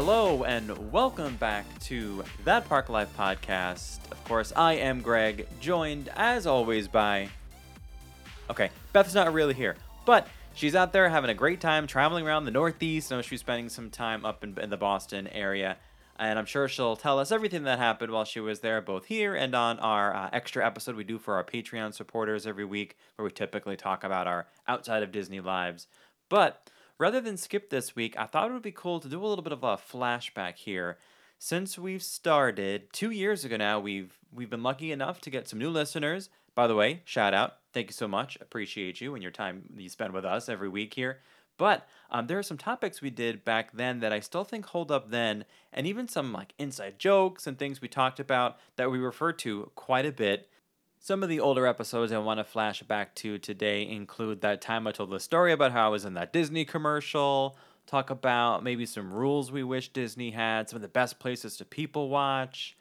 Hello and welcome back to That Park Life podcast. Of course, I am Greg, joined as always by. Okay, Beth's not really here, but she's out there having a great time traveling around the Northeast. I know she's spending some time up in, in the Boston area, and I'm sure she'll tell us everything that happened while she was there, both here and on our uh, extra episode we do for our Patreon supporters every week, where we typically talk about our outside of Disney lives. But rather than skip this week, I thought it would be cool to do a little bit of a flashback here. Since we've started two years ago now, we've we've been lucky enough to get some new listeners. By the way, shout out, thank you so much, appreciate you and your time you spend with us every week here. But um, there are some topics we did back then that I still think hold up then, and even some like inside jokes and things we talked about that we refer to quite a bit. Some of the older episodes I want to flash back to today include that time I told the story about how I was in that Disney commercial, talk about maybe some rules we wish Disney had, some of the best places to people watch,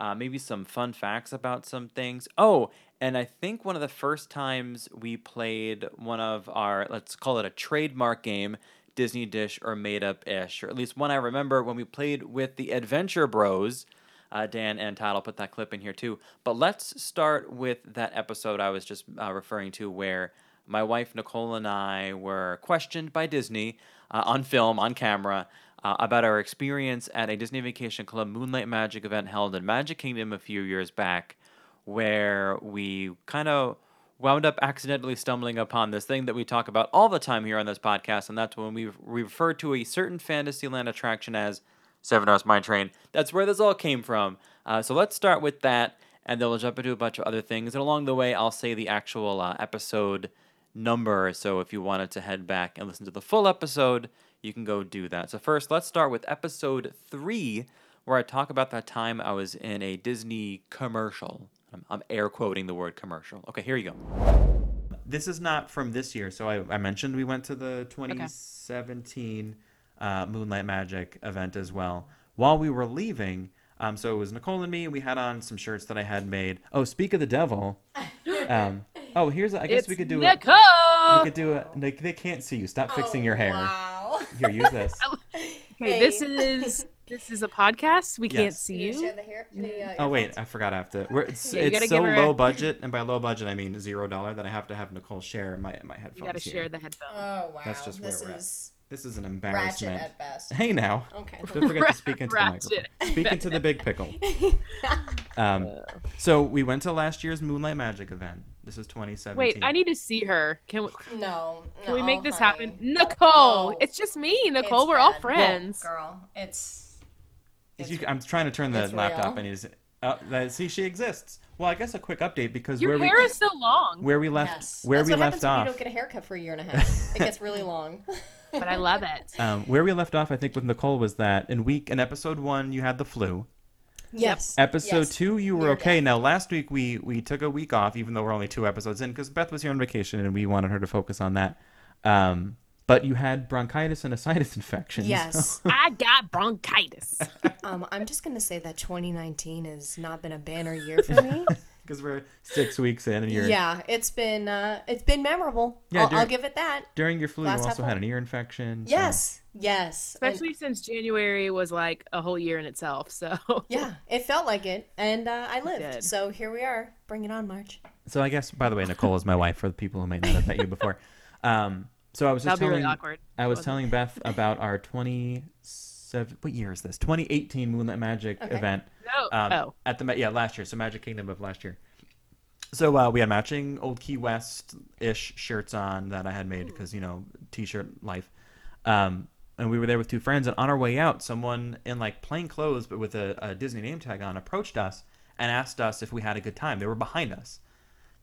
uh, maybe some fun facts about some things. Oh, and I think one of the first times we played one of our, let's call it a trademark game, Disney Dish or Made Up Ish, or at least one I remember when we played with the Adventure Bros. Uh, Dan and Todd, I'll put that clip in here too. But let's start with that episode I was just uh, referring to where my wife Nicole and I were questioned by Disney uh, on film, on camera, uh, about our experience at a Disney Vacation Club Moonlight Magic event held in Magic Kingdom a few years back, where we kind of wound up accidentally stumbling upon this thing that we talk about all the time here on this podcast, and that's when we, we refer to a certain Fantasyland attraction as Seven Dwarfs Mine Train. That's where this all came from. Uh, so let's start with that, and then we'll jump into a bunch of other things. And along the way, I'll say the actual uh, episode number. So if you wanted to head back and listen to the full episode, you can go do that. So first, let's start with episode three, where I talk about that time I was in a Disney commercial. I'm, I'm air quoting the word commercial. Okay, here you go. This is not from this year. So I, I mentioned we went to the 2017 uh, Moonlight Magic event as well. While we were leaving, um, so it was Nicole and me, we had on some shirts that I had made. Oh, speak of the devil. Um, oh, here's a, I guess it's we could do Nicole. it. We could do it. They, they can't see you. Stop fixing your hair. Wow. Here, use this. Okay, this is this is a podcast. We can't see You you. the hair. The, uh, Oh wait. I forgot I have to. We're, it's Yeah, you so low a- budget, and by low budget I mean zero dollar that I have to have Nicole share my my headphones. You gotta here. share the headphones. Oh wow. That's just where this we're at. Is This is an ratchet embarrassment. at best. Hey now, Okay. don't forget to speak into the microphone. Ratchet at Speak into the big pickle. Um, so we went to last year's Moonlight Magic event. This is 2017. Wait, I need to see her. Can we, no. can we make this honey. happen? Nicole, No. it's just me, Nicole. It's We're all bad. friends. Girl, it's. Is you- I'm trying to turn the laptop real. and he's. uh, see she exists. Well, I guess a quick update because Your where hair we is so long, where we left Yes. where That's we what left off. you don't get a haircut for a year and a half. it gets really long. but I love it. Um, where we left off, I think, with Nicole was that in week in episode one you had the flu. yes. Episode yes. two you were Near okay. death. Now last week we we took a week off, even though we're only two episodes in, because Beth was here on vacation and we wanted her to focus on that. Um, but you had bronchitis and a sinus infection. Yes. I got bronchitis. um, I'm just gonna say that 2019 has not been a banner year for me. Because we're six weeks in and you're yeah, it's been uh, it's been memorable. Yeah, I'll, during- I'll give it that. during your flu. Last you also had an ear infection. so- Yes. Yes. And- Especially since January was like a whole year in itself. So Yeah, it felt like it, and uh, I lived. So here we are. Bring it on, March. So I guess, by the way, Nicole is my wife for the people who might not have met you before. Um, so I was just that'll be telling, really awkward. I was telling Beth about our 27, what year is this? 2018 Moonlight Magic Okay. event. No. Um, oh. At the, Ma- yeah, last year. So Magic Kingdom of last year. So uh, we had matching old Key West ish shirts on that I had made because, you know, t shirt life. Um, and we were there with two friends. And on our way out, someone in like plain clothes but with a, a Disney name tag on approached us and asked us if we had a good time. They were behind us.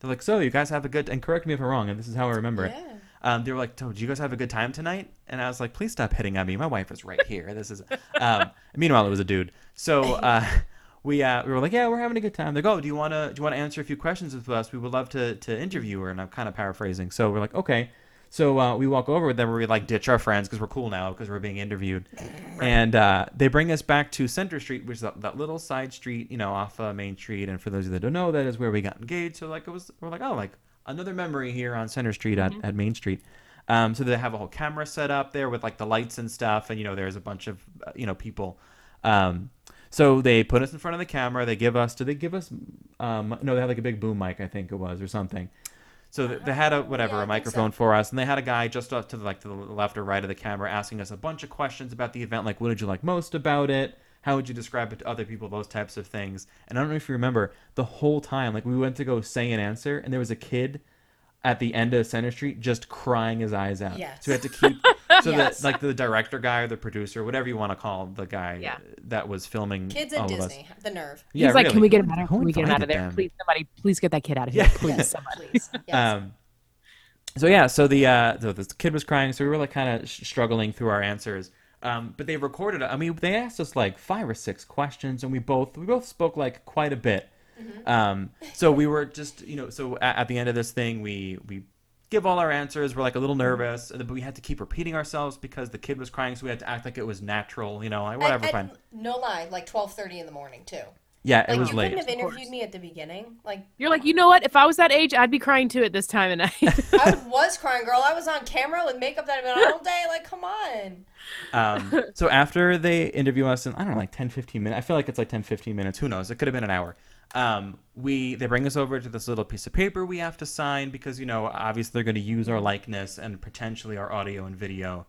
They're like, "So you guys have a good?" And correct me if I'm wrong. And this is how I remember it. Um, they were like, "Do you guys have a good time tonight?" And I was like, "Please stop hitting on me. My wife is right here. This is." Um, meanwhile, it was a dude. So uh, we uh, we were like, "Yeah, we're having a good time." They go, "Do you want to do you want to answer a few questions with us? We would love to to interview her." And I'm kind of paraphrasing. So we're like, "Okay." So uh, we walk over with them where we like ditch our friends because we're cool now because we're being interviewed, and uh, they bring us back to Center Street, which is that, that little side street, you know, off uh, Main Street. And for those of you that don't know, that is where we got engaged. So like it was, we're like, oh, like another memory here on Center Street at, at Main Street. Um, so they have a whole camera set up there with like the lights and stuff, and you know there's a bunch of uh, you know people. Um, so they put us in front of the camera. They give us. Do they give us? Um, no, they had like a big boom mic, I think it was, or something. So th- they had a whatever Yeah, a microphone so. for us, and they had a guy just up to the, like to the left or right of the camera asking us a bunch of questions about the event, like what did you like most about it? How would you describe it to other people? Those types of things. And I don't know if you remember the whole time, like we went to go say an answer, and there was a kid at the end of Center Street just crying his eyes out. Yes. So we had to keep so Yes. that like the director guy or the producer, whatever you want to call the guy Yeah. that was filming Kids all at of us. Disney, the nerve. Yeah, He's Yeah, like, can we get him out of Who Can we get him out of there? them? Please, somebody, please get that kid out of here. Yeah. Please, Yes, somebody. please. Yes. Um, so yeah, so the uh, so this kid was crying, so we were like kind of sh- struggling through our answers. Um, but they recorded. I mean, they asked us like five or six questions, and we both we both spoke like quite a bit. Um, so we were just you know, so at, at the end of this thing, we we give all our answers. We're like a little nervous, but we had to keep repeating ourselves because the kid was crying, so we had to act like it was natural. You know, like whatever, At- fine. at- no lie, like twelve thirty in the morning too. Yeah, it Like was you late. couldn't have interviewed me at the beginning. Like You're like, you know what? If I was that age, I'd be crying too at this time of night. I was crying, girl. I was on camera with makeup that I've been on all day. Like, come on. Um, so after they interview us in, I don't know, like 10, 15 minutes, I feel like it's like 10, 15 minutes. Who knows? It could have been an hour. Um, we, they bring us over to this little piece of paper we have to sign because, you know, obviously they're going to use our likeness and potentially our audio and video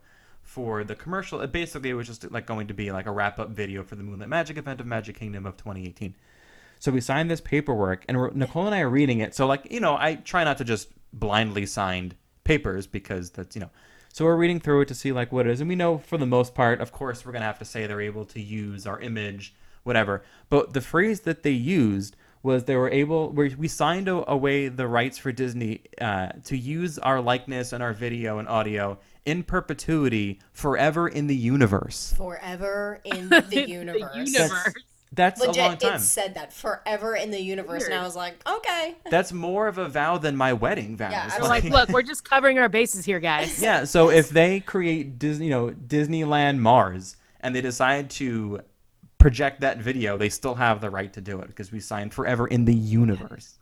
for the commercial. It basically, it was just like going to be like a wrap up video for the Moonlight Magic event of Magic Kingdom of 2018. So we signed this paperwork, and Nicole and I are reading it. So like you know, I try not to just blindly sign papers because that's you know. So we're reading through it to see like what it is, and we know for the most part, of course, we're gonna have to say they're able to use our image, whatever. But the phrase that they used was they were able, we we signed away the rights for Disney uh, to use our likeness and our video and audio in perpetuity, forever in the universe. Forever in the The universe. universe. That's a long time. it said that forever in the universe, and I was like, okay. That's more of a vow than my wedding vows. Yeah, I We're was like, look, we're just covering our bases here, guys. Yeah, so if they create Disney, you know, Disneyland Mars, and they decide to project that video, they still have the right to do it because we signed forever in the universe.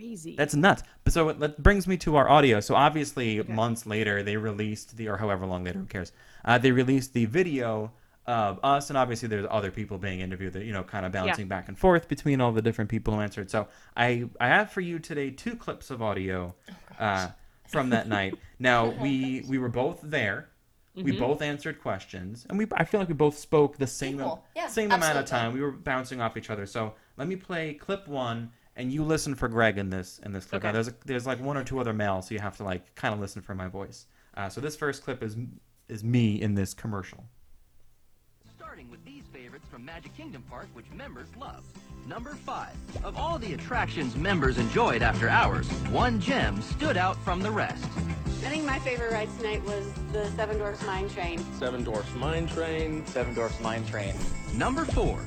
Crazy. That's nuts. But so it- that brings me to our audio. So obviously, months later, they released the, or however long later, who cares? Uh, they released the video of us, and obviously there's other people being interviewed that you know, kind of bouncing back and forth between all the different people who answered. So I, I have for you today two clips of audio uh, from that night. Now we we were both there. We both answered questions, and we I feel like we both spoke the same. Yeah, same amount of time. We were bouncing off each other. So let me play clip one, and you listen for Greg in this in this clip. Now, there's a, there's like one or two other males, so you have to like kind of listen for my voice. Uh, so this first clip is is me in this commercial. Starting with these favorites from Magic Kingdom Park, which members love. Number 5. Of all the attractions members enjoyed after hours, one gem stood out from the rest. I think my favorite ride tonight was the Seven Dwarfs Mine Train. Seven Dwarfs Mine Train. Seven Dwarfs Mine Train. Number 4.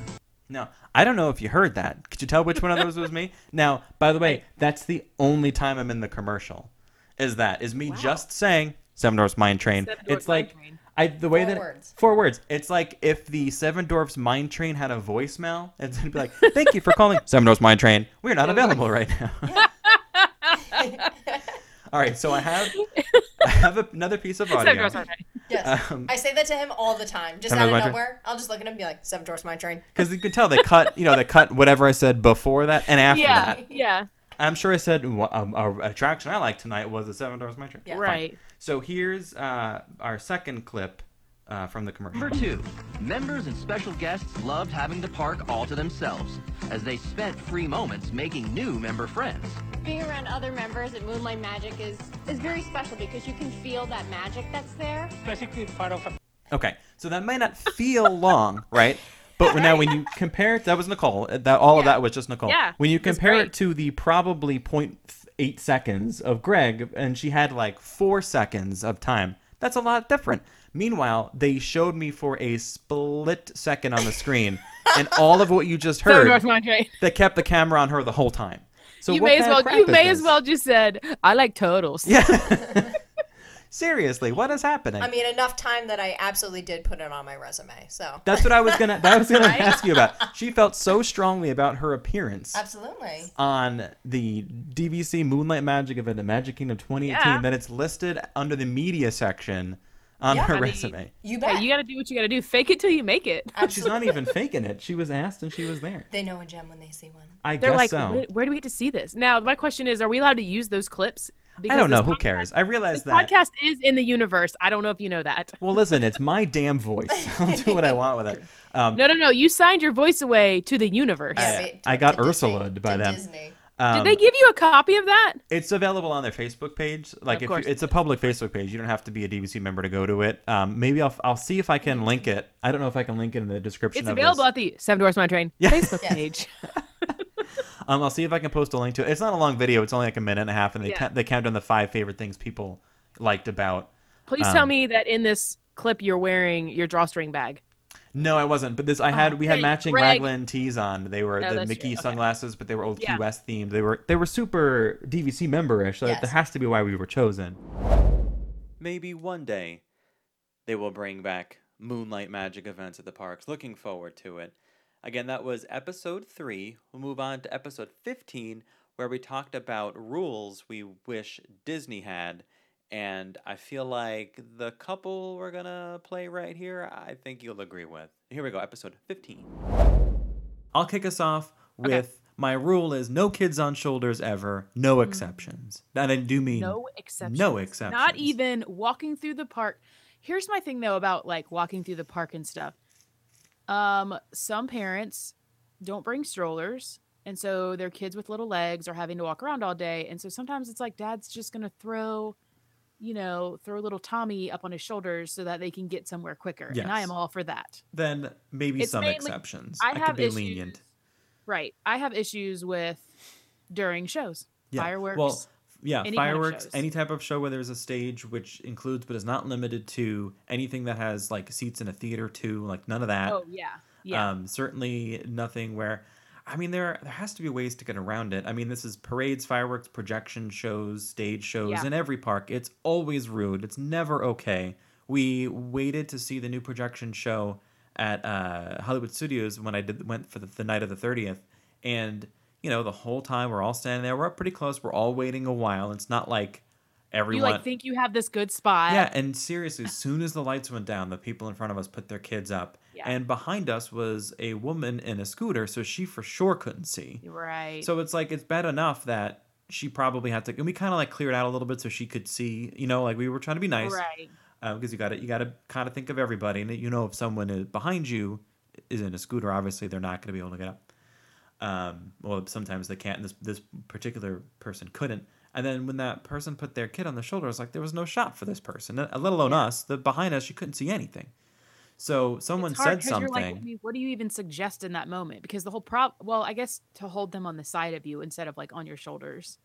Now, I don't know if you heard that. Could you tell which one of those was me? Now, by the way, that's the only time I'm in the commercial. Is that is me just saying Seven Dwarfs Mine Train? Seven Dwarfs it's Mine like Train. I the way Four that words. four words. It's like if the Seven Dwarfs Mine Train had a voicemail, it'd be like, "Thank you for calling Seven Dwarfs Mine Train. We're not available right now." All right, so I have I have another piece of Seven audio. Dwarfs Mine Train. Yes. Um, I say that to him all the time. Just Seven out of Dwarfs Mine Train? nowhere. I'll just look at him and be like, Seven Dwarfs Mine Train. Because you can tell they cut, you know, they cut whatever I said before that and after Yeah, that. yeah, I'm sure I said "Wha- um, a attraction I liked tonight was the Seven Dwarfs Mine Train. Yeah. Fine. right. So here's uh, our second clip uh, from the commercial. Number 2. Members and special guests loved having the park all to themselves, as they spent free moments making new member friends. Being around other members at Moonlight Magic is, is very special because you can feel that magic that's there. Basically part of a Okay, so that might not feel long, right? But now when you compare it, that was Nicole. uh, That all of that was just Nicole. Yeah, When you compare it to the probably 0.8 seconds of Greg, and she had like four seconds of time, that's a lot different. Meanwhile, they showed me for a split second on the screen, and all of what you just heard, Dwarfs Mine Train. they kept the camera on her the whole time. So you may as well you is may as well just said, "I like turtles." Yeah. Seriously, what is happening? I mean, enough time that I absolutely did put it on my resume. So That's what I was gonna. That was gonna ask you about. She felt so strongly about her appearance absolutely. on the DVC Moonlight Magic event at Magic Kingdom 2018 Yeah. that it's listed under the media section on Yeah. her I mean, resume. You Hey, you got to do what you got to do. Fake it till you make it. She's not even faking it. She was asked and she was there. they know a gem when they see one. I They're guess like, so. where, where do we get to see this? Now, my question is, are we allowed to use those clips? Because I don't know. this Who podcast- cares? I realize This that. podcast is in the universe. I don't know if you know that. Well, listen, it's my damn voice. I'll do what I want with it. Um, No, no, no. You signed your voice away to the universe. Yeah, I- I got to Disney- Ursulaed by to them. Disney. Um, Did they give you a copy of that? It's available on their Facebook page. Like, Of if you, course it's a public Facebook page, you don't have to be a DVC member to go to it. Um, maybe I'll I'll see if I can link it. I don't know if I can link it in the description. It's of available This. at the Seven Dwarfs Mine Train Yeah. Facebook Yes. page. Um, I'll see if I can post a link to it. It's not a long video. It's only like a minute and a half, and they Yeah. count, they count down the five favorite things people liked about. Please tell Um, me that in this clip you're wearing your drawstring bag. No, I wasn't. But this, I had we had hey, matching Greg. Raglan tees on. They were No, the Mickey. Okay. sunglasses, but they were old Key West themed. They were they were super DVC memberish. So Yes. that has to be why we were chosen. Maybe one day they will bring back Moonlight Magic events at the parks. Looking forward to it. Again, that was episode 3. We'll move on to episode 15, where we talked about rules we wish Disney had. And I feel like the couple we're going to play right here, I think you'll agree with. Here we go, episode 15. I'll kick us off Okay. with my rule is no kids on shoulders ever, no exceptions. That I do mean No exceptions. No exceptions. Not even walking through the park. Here's my thing though about like walking through the park and stuff. Um, some parents don't bring strollers, and so their kids with little legs are having to walk around all day. And so sometimes it's like dad's just gonna throw, you know, throw a little Tommy up on his shoulders so that they can get somewhere quicker. And I am all for that. Then maybe It's some mainly- exceptions. I I, have could be issues- lenient. Right. I have issues with during shows. Fireworks. Well, yeah, any kind of fireworks, any type of show where there's a stage, which includes but is not limited to anything that has like seats in a theater too, like none of that. oh yeah. Yeah. Um, certainly nothing where, I mean, there there has to be ways to get around it. I mean, this is parades, fireworks, projection shows, stage shows Yeah. in every park. It's always rude. It's never okay. We waited to see the new projection show at uh, Hollywood Studios when I did went for the, the night of the thirtieth, and you know the whole time we're all standing there. We're up pretty close. We're all waiting a while. It's not like you everyone. like think you have this good spot. Yeah, and seriously, as soon as the lights went down, the people in front of us put their kids up. Yeah. And behind us was a woman in a scooter, so she for sure couldn't see. Right. So it's like it's bad enough that she probably had to and we kind of like cleared out a little bit so she could see, you know, like we were trying to be nice. Right. Because you got to you got to kind of think of everybody and you know if someone is behind you is in a scooter, obviously they're not going to be able to get up. Um, well, sometimes they can't. And this this particular person couldn't. And then when that person put their kid on the shoulder, it's like there was no shot for this person, uh, let alone us. The behind us, she couldn't see anything. So someone It's hard said something. Like, I mean, what do you even suggest in that moment? Because the whole prop, well, I guess to hold them on the side of you instead of like on your shoulders.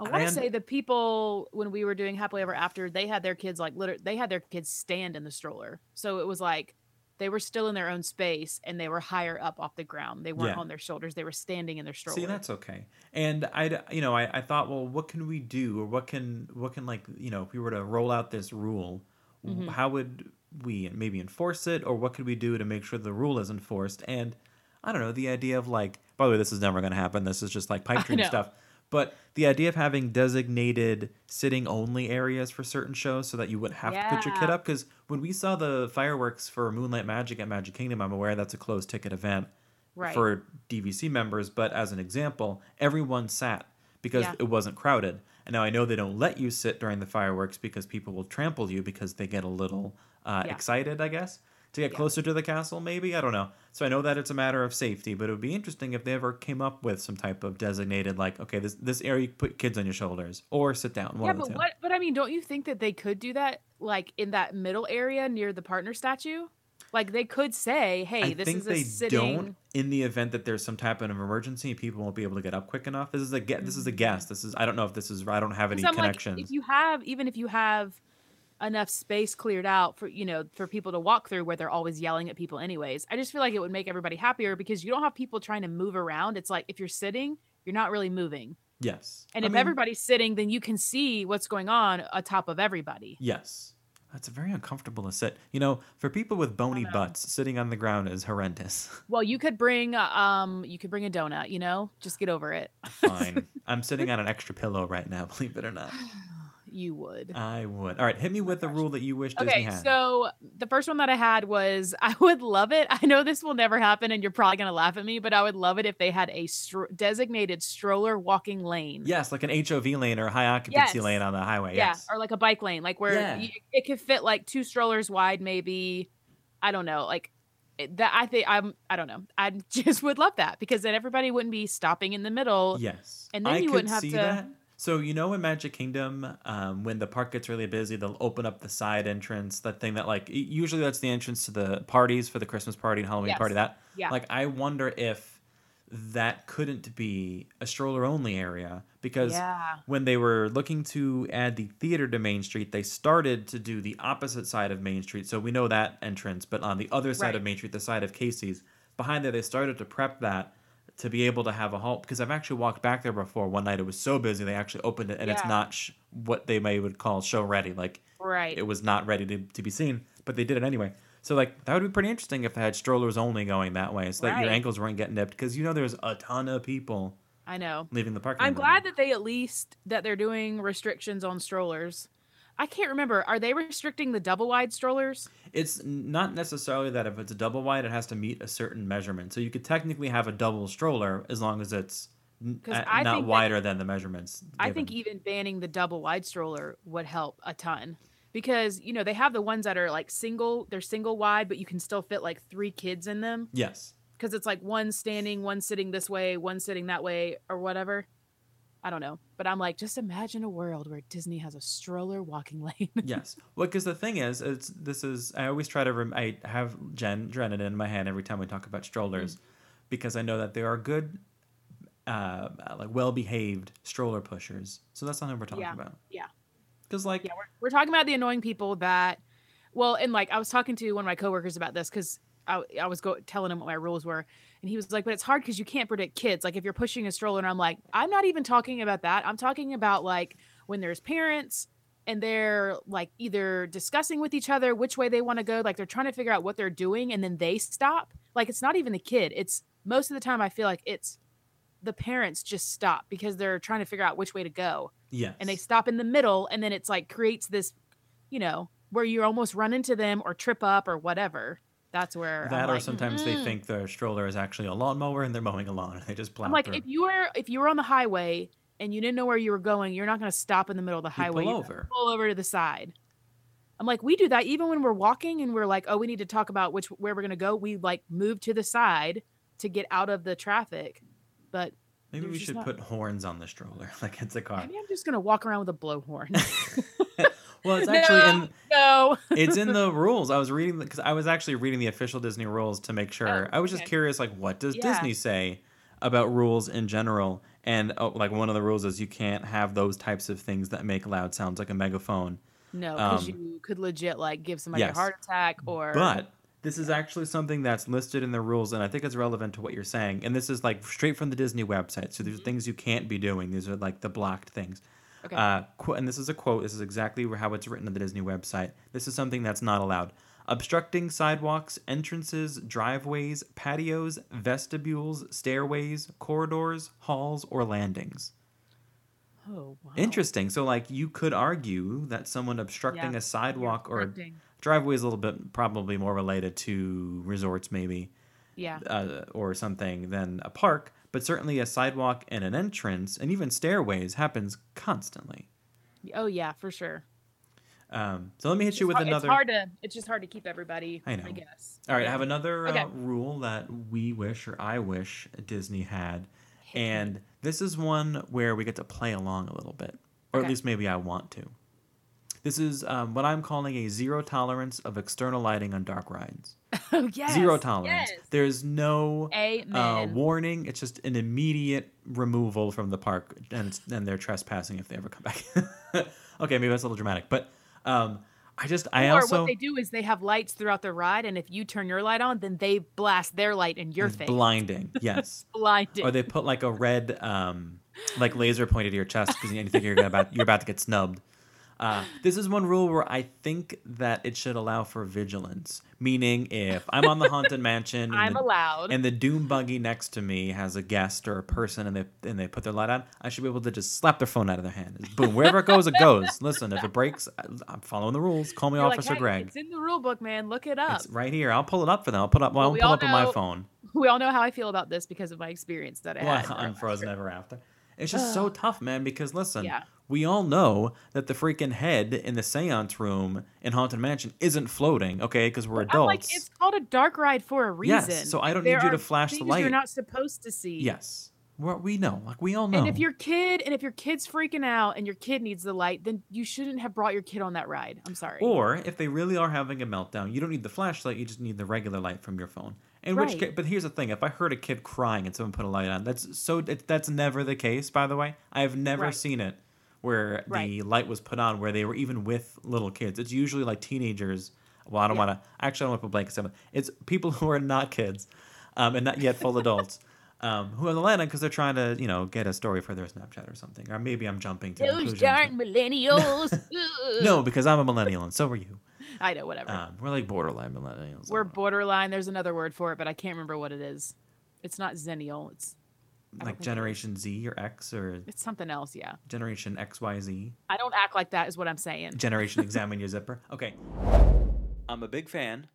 I want to say the people when we were doing happily ever after, they had their kids like literally, they had their kids stand in the stroller, so it was like they were still in their own space and they were higher up off the ground. They weren't Yeah. on their shoulders; they were standing in their stroller. See, that's okay. And I, you know, I, I thought, well, what can we do, or what can, what can like, you know, if we were to roll out this rule, Mm-hmm. how would we maybe enforce it, or what could we do to make sure the rule is enforced? And I don't know, the idea of like, by the way, this is never going to happen. This is just like pipe dream stuff. But the idea of having designated sitting only areas for certain shows so that you wouldn't have to put your kid up. Because when we saw the fireworks for Moonlight Magic at Magic Kingdom, I'm aware that's a closed ticket event Right. for DVC members, but as an example, everyone sat because Yeah. it wasn't crowded. And now I know they don't let you sit during the fireworks because people will trample you because they get a little uh, Yeah. excited, I guess, to get closer to the castle, maybe. I don't know. So I know that it's a matter of safety, but it would be interesting if they ever came up with some type of designated, like, okay, this this area, you put kids on your shoulders or sit down. Yeah, but what? But I mean, don't you think that they could do that, like in that middle area near the partner statue? Like they could say, "Hey, I this think is a they sitting." don't in the event that there's some type of emergency people won't be able to get up quick enough. This is a get. This is a guess. This is I don't know if this is I don't have any connections. Like, if you have, even if you have enough space cleared out for you know for people to walk through where they're always yelling at people anyways i just feel like it would make everybody happier because you don't have people trying to move around it's like if you're sitting you're not really moving Yes. And I if mean, everybody's sitting, then you can see what's going on atop of everybody. Yes. That's very uncomfortable to sit. You know, for people with bony butts, sitting on the ground is horrendous. Well, you could bring uh, um you could bring a donut, you know? Just get over it. Fine. I'm sitting on an extra pillow right now, believe it or not. You would. I would. All right, hit me with the rule that you wish Disney Okay, had. so the first one that I had was I would love it. I know this will never happen and you're probably going to laugh at me, but I would love it if they had a stro- designated stroller walking lane. yes, like an HOV lane or a high occupancy Yes. lane on the highway. Yeah, Yes. or like a bike lane, like where Yeah. you, it could fit like two strollers wide, maybe. I don't know, like that. I think I'm. I don't know. I just would love that because then everybody wouldn't be stopping in the middle. Yes. And then I you wouldn't have to- that. So you know in Magic Kingdom, um, when the park gets really busy, they'll open up the side entrance, that thing that like usually that's the entrance to the parties for the Christmas party and Halloween Yes. party. That Yeah. like I wonder if that couldn't be a stroller only area because Yeah. when they were looking to add the theater to Main Street, they started to do the opposite side of Main Street. So we know that entrance, but on the other side of Main Street, the side of Casey's, behind there, they started to prep that to be able to have a halt because I've actually walked back there before. One night it was so busy they actually opened it and it's not sh- what they may would call show ready. Like Right. it was not ready to, to be seen, but they did it anyway. So like that would be pretty interesting if they had strollers only going that way, so that your ankles weren't getting nipped because you know there's a ton of people I know. leaving the park. I'm glad that they at least that they're doing restrictions on strollers. I can't remember. Are they restricting the double wide strollers? It's not necessarily that if it's a double wide, it has to meet a certain measurement. So you could technically have a double stroller as long as it's n- 'Cause at- I not think that- wider than the measurements. I think even banning the double wide stroller would help a ton because you know they have the ones that are like single, they're single wide, but you can still fit like three kids in them yes. because it's like one standing, one sitting this way, one sitting that way, or whatever. I don't know, but I'm like, just imagine a world where Disney has a stroller walking lane. yes. Well, because the thing is, it's this is I always try to rem- I have Jen Drennan in my hand every time we talk about strollers, Mm. because I know that there are good, uh, like well behaved stroller pushers. So that's not who we're talking Yeah. about. Yeah. Because like Yeah, we're, we're talking about the annoying people that, well, and like I was talking to one of my coworkers about this because I, I was go telling him what my rules were, and he was like, "But it's hard because you can't predict kids. Like if you're pushing a stroller, and I'm like, I'm not even talking about that. I'm talking about like when there's parents and they're like either discussing with each other which way they want to go, like they're trying to figure out what they're doing, and then they stop. Like it's not even the kid. It's most of the time I feel like it's the parents just stop because they're trying to figure out which way to go Yeah. and they stop in the middle and then it's like creates this you know where you almost run into them or trip up or whatever that's where I'm that or like, sometimes they "Mm." think their stroller is actually a lawnmower and they're mowing a lawn and they just plow i'm like through. if you were if you were on the highway and you didn't know where you were going you're not going to stop in the middle of the You highway pull over. pull over to the side i'm like we do that even when we're walking and we're like oh we need to talk about which where we're going to go we like move to the side to get out of the traffic but Maybe we should not- put horns on the stroller, like it's a car. maybe i'm just going to walk around with a blowhorn Well, it's actually no, in no it's in the rules. I was reading because I was actually reading the official Disney rules to make sure. Oh, I was just curious, like, what does Yeah. Disney say about rules in general? And oh, like one of the rules is you can't have those types of things that make loud sounds, like a megaphone. No, because Um, you could legit like give somebody yes. a heart attack or. But this is actually something that's listed in the rules, and I think it's relevant to what you're saying. And this is like straight from the Disney website. So there's things you can't be doing. These are like the blocked things. Okay. Uh, qu- and this is a quote. This is exactly how it's written on the Disney website. This is something that's not allowed. Obstructing sidewalks, entrances, driveways, patios, vestibules, stairways, corridors, halls, or landings. oh wow. Interesting. So, like, you could argue that someone obstructing Yeah, a sidewalk or obstructing. driveway is a little bit probably more related to resorts, maybe, Yeah. uh, or something than a park. But certainly, a sidewalk and an entrance, and even stairways, happens constantly. Oh yeah, for sure. Um, so let me hit It's you with hard- another. It's hard to. It's just hard to keep everybody. I know. I guess. All right, I have another Okay. uh, rule that we wish or I wish Disney had, and this is one where we get to play along a little bit, or at least maybe I want to. This is um, what I'm calling a zero tolerance of external lighting on dark rides. Oh yes. zero tolerance. Yes. There's no uh, warning. It's just an immediate removal from the park, and it's, and they're trespassing if they ever come back. okay, maybe that's a little dramatic, but um, I just I or also what they do is they have lights throughout the ride, and if you turn your light on, then they blast their light in your face. blinding. Yes. Blinding. or they put like a red um like laser pointed to your chest because you think you're gonna about you're about to get snubbed. Uh, this is one rule where I think that it should allow for vigilance. Meaning, if I'm on the haunted mansion, and I'm the, allowed. and the doom buggy next to me has a guest or a person, and they and they put their light on, I should be able to just slap their phone out of their hand. Boom, wherever it goes, it goes. Listen, if it breaks, I'm following the rules. Call me You're like, Officer "Hey, Greg. It's in the rule book, man. Look it up. It's right here. I'll pull it up for them. I'll put up. Well, I'll pull up on my phone. We all know how I feel about this because of my experience that I Well, had. I'm frozen ever after. It's just so tough, man. Because listen, Yeah. we all know that the freaking head in the seance room in Haunted Mansion isn't floating. Okay, because we're I'm adults. like, it's called a dark ride for a reason. Yes, so I don't There need you to flash the light. You're not supposed to see. yes, we we know. Like we all know. And if your kid and if your kid's freaking out and your kid needs the light, then you shouldn't have brought your kid on that ride. I'm sorry. or if they really are having a meltdown, you don't need the flashlight. You just need the regular light from your phone. In which case, but here's the thing: if I heard a kid crying and someone put a light on, that's so. It, that's never the case. By the way, I have never Right. seen it where the light was put on where they were even with little kids. It's usually like teenagers. Well, I don't Yeah. want to. Actually, I don't want to put blankets on. It's people who are not kids, um, and not yet full adults. Um, who are the light because they're trying to, you know, get a story for their Snapchat or something. Or maybe I'm jumping to Those darn millennials. No, because I'm a millennial and so are you. I know, whatever. Um, we're like borderline millennials. We're borderline. There's another word for it, but I can't remember what it is. It's not zennial. It's like think it Generation Z or X or it's something else. Yeah. Generation XYZ. I don't act like that. Is what I'm saying. Generation Examine Your Zipper. Okay. I'm a big fan of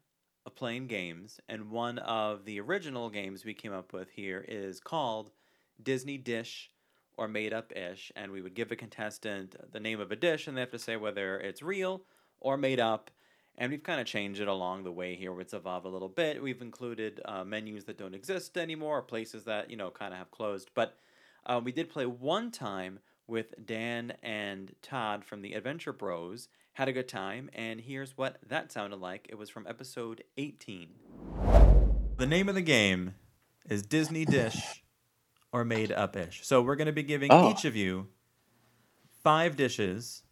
playing games, and one of the original games we came up with here is called Disney Dish or Made Up Ish. And we would give a contestant the name of a dish, and they have to say whether it's real or made up. And we've kind of changed it along the way here. It's evolved a little bit. We've included uh, menus that don't exist anymore, or places that, you know, kind of have closed. But uh, we did play one time with Dan and Todd from the Adventure Bros. Had a good time, and here's what that sounded like. It was from episode 18. The name of the game is Disney Dish or Made Up Ish. So we're going to be giving Oh. each of you five dishes,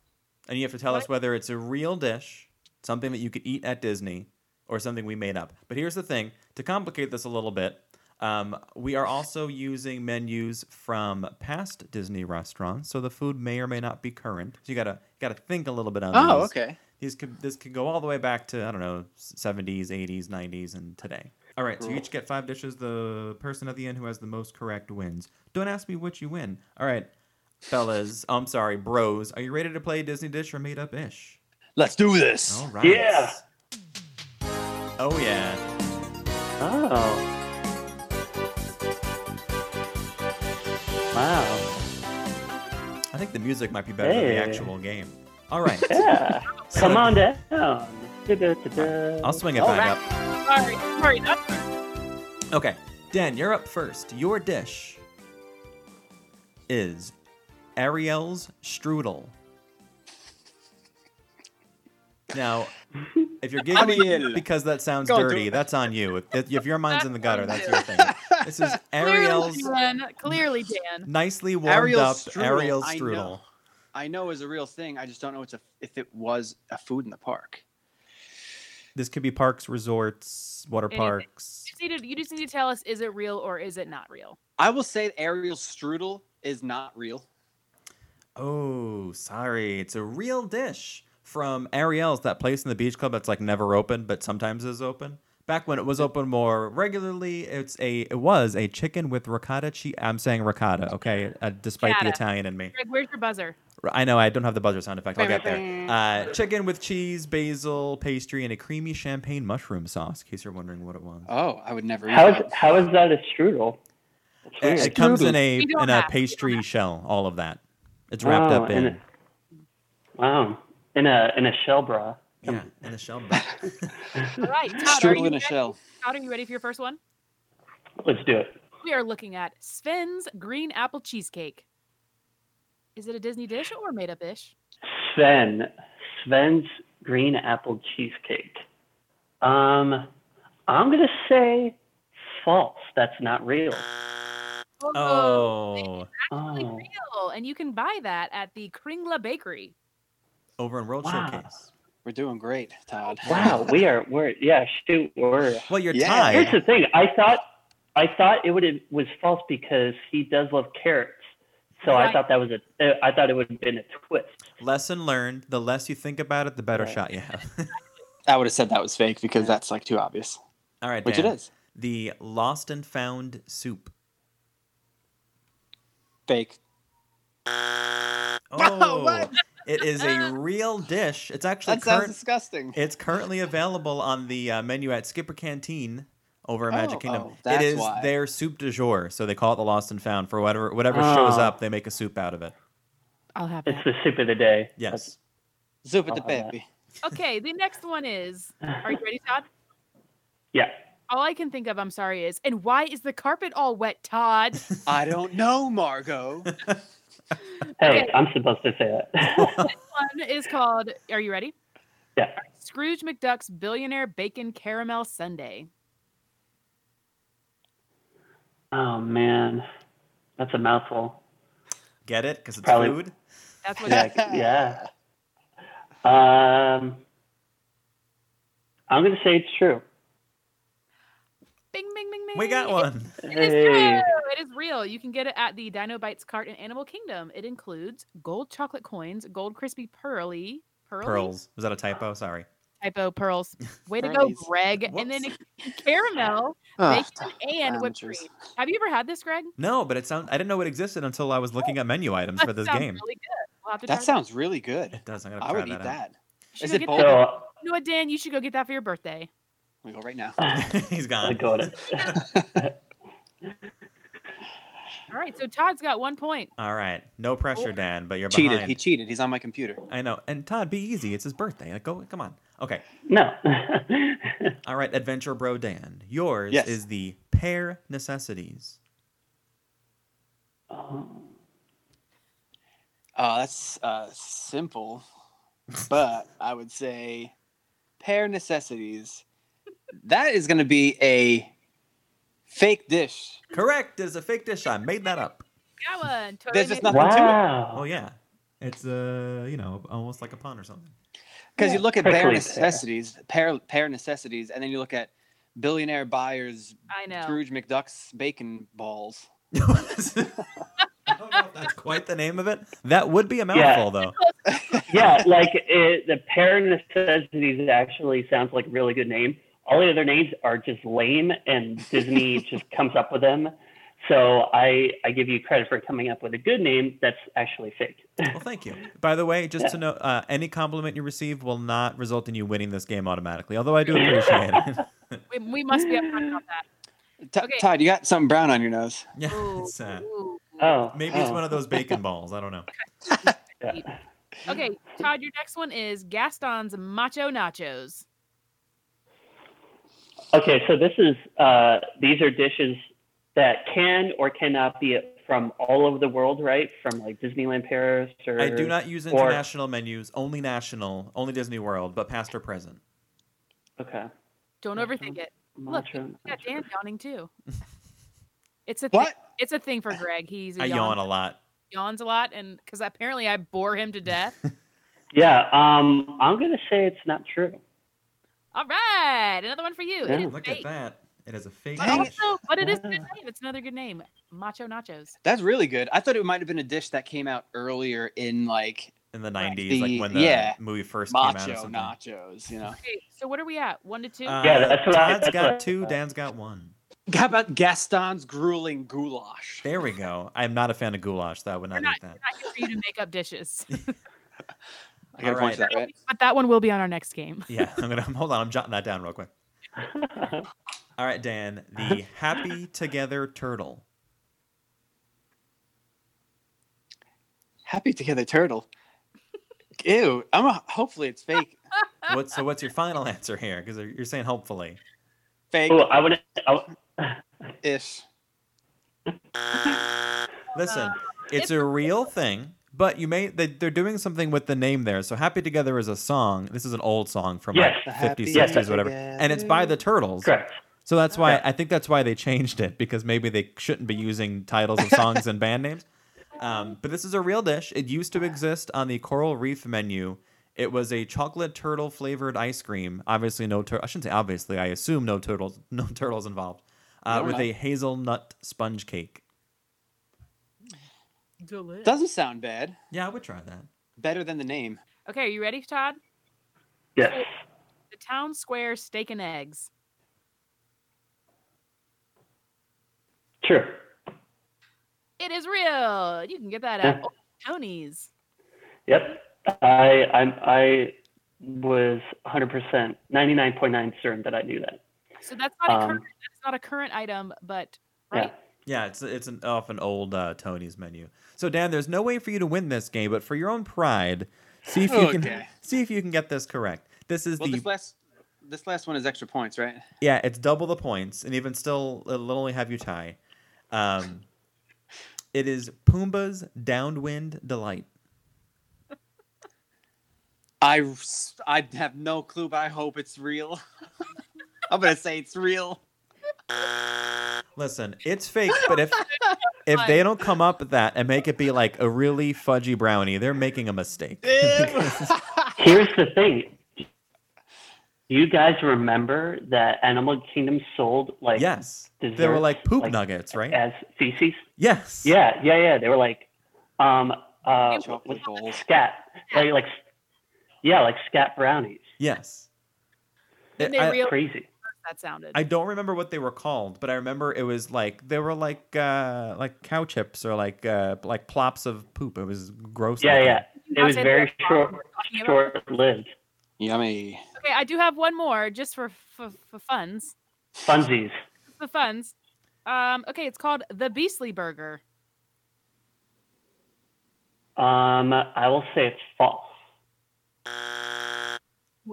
and you have to tell us whether it's a real dish, something that you could eat at Disney, or something we made up. But here's the thing to complicate this a little bit, um, we are also using menus from past Disney restaurants, so the food may or may not be current. So you gotta gotta think a little bit on this. Oh, these. okay. These could this could go all the way back to I don't know, seventies, eighties, nineties, and today. All right, so you each get five dishes. The person at the end who has the most correct wins. Don't ask me which you win. All right, fellas. I'm sorry, bros. Are you ready to play Disney Dish or Made Up Ish? Let's do this. All right. Yeah. Oh yeah. Oh. Wow. I think the music might be better than the actual game. All right. Yeah. Come on down. Da-da-da-da. I'll swing it All back right. up. Sorry, sorry. That's Okay, Dan, you're up first. Your dish is Ariel's strudel. Now, if you're giggling Ariel. because that sounds Go, dirty, that's on you. If, if your mind's in the gutter, that's your thing. This is clearly Ariel's Dan. Clearly Dan. nicely warmed Ariel's up strudel, Ariel's I strudel. know. I know is a real thing. I just don't know it's a, if it was a food in the park. This could be parks, resorts, water Anything. parks. You just, to, you just need to tell us: is it real or is it not real? I will say Ariel's strudel is not real. Oh, sorry. It's a real dish from Ariel's, that place in the beach club that's like never open, but sometimes is open. Back when it was open more regularly, it's a it was a chicken with ricotta cheese. I'm saying ricotta, okay, uh, despite the Italian in me. Greg, where's your buzzer? I know I don't have the buzzer sound effect. I'll get there. Uh, chicken with cheese, basil, pastry, and a creamy champagne mushroom sauce. In case you're wondering what it was. Oh, I would never eat How is that. how is that a strudel? It, it comes in a in a have- we don't pastry shell. All of that. It's wrapped Oh, up in in. a- Wow. In a in a shell bra. Yeah, in a shell. All right, Todd, are you Strudel in a ready? shell. Todd, are you ready for your first one? Let's do it. We are looking at Sven's green apple cheesecake. Is it a Disney dish or made up dish? Sven. Sven's green apple cheesecake. Um, I'm gonna say false. That's not real. Oh, it's Actually Oh. real, and you can buy that at the Kringla Bakery. over in World Wow. Showcase. We're doing great, Todd. Wow, we are. We're yeah. Shoot, we're. Well, you're Yeah. Here's the thing. I thought I thought it would it was false because he does love carrots. So I thought that was a. I thought it would have been a twist. Lesson learned. The less you think about it, the better Right. shot you have. I would have said that was fake because that's like too obvious, All right, which Dan. it is The lost and found soup. fake. Oh, what? It is a real dish. It's actually That sounds current. disgusting. It's currently available on the uh, menu at Skipper Canteen over at Magic Oh, Kingdom. oh, it that's is why. their soup du jour, so they call it the lost and found for whatever whatever shows Oh. up. They make a soup out of it. I'll have it. It's the soup of the day. Yes. Zupa de I'll have that. baby. Okay, the next one is. Are you ready, Todd? Yeah. All I can think of, I'm sorry, is and why is the carpet all wet, Todd? I don't know, Margot. Hey, Okay. I'm supposed to say that. This one is called. Are you ready? yeah. Scrooge McDuck's Billionaire Bacon Caramel Sundae. Oh man, that's a mouthful. Get it? Because it's Probably- food. That's what. Yeah. yeah. Um, I'm gonna say it's true. Bing, bing, bing, bing. We got one. It is Hey. True. It is real. You can get it at the Dino Bites cart in Animal Kingdom. It includes gold chocolate coins, gold crispy pearly, pearly? Pearls. Was that a typo? Sorry. typo pearls. Way to go, Pearlies. Greg. And then caramel, ah, Ugh, bacon, and whipped cream. Have you ever had this, Greg? No, but it sound. I didn't know it existed until I was looking at menu items That for this sounds game. Really good. We'll have to That sounds really good. It does. I'm gonna I try would eat that. that. You Is it get bold? that- So uh, You know what, Dan? You should go get that for your birthday. We go right now. He's gone. I got it. All right, so Todd's got one point. All right. No pressure, Dan, but you're cheated. behind. He cheated. He's on my computer. I know. And Todd, be easy. It's his birthday. Like, go. Come on. Okay. no. All right, Adventure Bro Dan. Yours Yes. is the pair necessities. Oh, Uh, that's uh, simple, but I would say pair necessities. That is going to be a fake dish. Correct. It's a fake dish. I made that up. Got one. There's just Totally nothing to it. Oh yeah. It's uh, you know, almost like a pun or something. Because you look at bare necessities, pair pair necessities, and then you look at billionaire buyers I know. Scrooge McDuck's bacon balls. I don't know if that's quite the name of it. That would be a Yeah. mouthful, though. yeah, like it, the pair necessities actually sounds like a really good name. All the other names are just lame, and Disney just comes up with them. So I I give you credit for coming up with a good name that's actually fake. Well, thank you. By the way, just to know, uh, any compliment you receive will not result in you winning this game automatically. Although I do appreciate it. We, we must be upfront about that. T- Okay. Todd, you got something brown on your nose. yeah, Ooh, it's, uh. Oh, maybe it's Oh. one of those bacon balls. I don't know. yeah. Okay, Todd, your next one is Gaston's Macho Nachos. Okay, so this is uh, these are dishes that can or cannot be from all over the world, right? From like Disneyland Paris or I do not use or- international menus. Only national. Only Disney World, but past or present. Okay. Don't overthink it. Look, Macho- we got Dan yawning too. It's a thing. What? It's a thing for Greg. He's a I yawn a lot. yawns a lot, and because apparently I bore him to death. Yeah, um, I'm gonna say it's not true. All right, another one for you. Yeah, Look fake. at that. It is a fake Dang it. dish. Also, but it is a good name. It's another good name. Macho Nachos. That's really good. I thought it might have been a dish that came out earlier in like in the 90s, The- like when the yeah. movie first came out. Or macho something. nachos. You know. Okay, so what are we at? One to two. Uh, Yeah, that's what I- Todd's that's got what two. thought. Dan's got one. How about Gaston's grueling goulash? There we go. I'm not a fan of goulash. That would We're not not, eat that. we're not here for you to make up dishes. I got a All point to that, right? but that one will be on our next game. Yeah, I'm gonna hold on. I'm jotting that down real quick. All right, Dan. The Happy Together Turtle. Happy Together Turtle. Ew. I'm a, hopefully it's fake. What? So what's your final answer here? Because you're saying hopefully. Fake Oh, I would. I, ish. Listen, it's a real thing, but you may they, they're doing something with the name there. So Happy Together is a song. This is an old song from Yes. like Happy 50s, Yes. 60s, whatever, and it's by the Turtles. correct. So that's why Yeah. I think that's why they changed it because maybe they shouldn't be using titles of songs and band names. Um, but this is a real dish. It used to exist on the Coral Reef menu. It was a chocolate turtle flavored ice cream. Obviously, no tur- I shouldn't say obviously. I assume no turtles, no turtles involved. Uh, with a hazelnut sponge cake. Delicious. Doesn't sound bad. Yeah, I would try that. Better than the name. Okay, are you ready, Todd? Yes. The town square steak and eggs. True. It is real. You can get that at Old Tony's. Yep. I I'm I was 100% 99.9 certain that I knew that. So that's not a Um, current, that's not a current item, but right. Yeah, it's it's an off an old uh, Tony's menu. So Dan, there's no way for you to win this game, but for your own pride, see if you can see if you can get this correct. This is Well, the this last this last one is extra points, right? yeah, it's double the points, and even still, it'll only have you tie. Um, it is Pumbaa's Downwind Delight. I I have no clue, but I hope it's real. I'm gonna say it's real. Listen, it's fake, but if if they don't come up with that and make it be like a really fudgy brownie, they're making a mistake. Here's the thing. Do you guys remember that Animal Kingdom sold like yes, they were like poop like, nuggets, right? as feces? yes. Yeah, yeah, yeah. They were like um uh Chocolate scat. Like, like yeah, like scat brownies. Yes. Then It- they I, real- That sounded. I don't remember what they were called, but I remember it was like they were like uh like cow chips or like uh like plops of poop. It was gross. Yeah, yeah. It was very they're short talking about- short lived. Yummy. Okay, I do have one more just for for, for funs. Funsies. For funs. Um, okay, it's called the Beastly Burger. Um I will say it's false.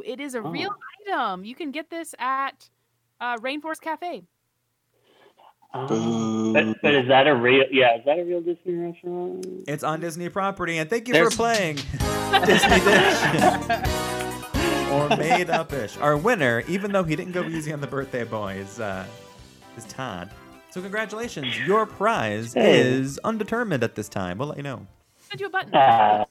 It is a Oh. real item. You can get this at uh, Rainforest Cafe. Um, but, but is that a real yeah, is that a real Disney restaurant? It's on Disney property, and thank you There's- for playing Disney Dish or Made Up Ish. Our winner, even though he didn't go easy on the birthday boy, is uh, is Todd. So congratulations, your prize Hey. is undetermined at this time. We'll let you know. Send you a button. Ah,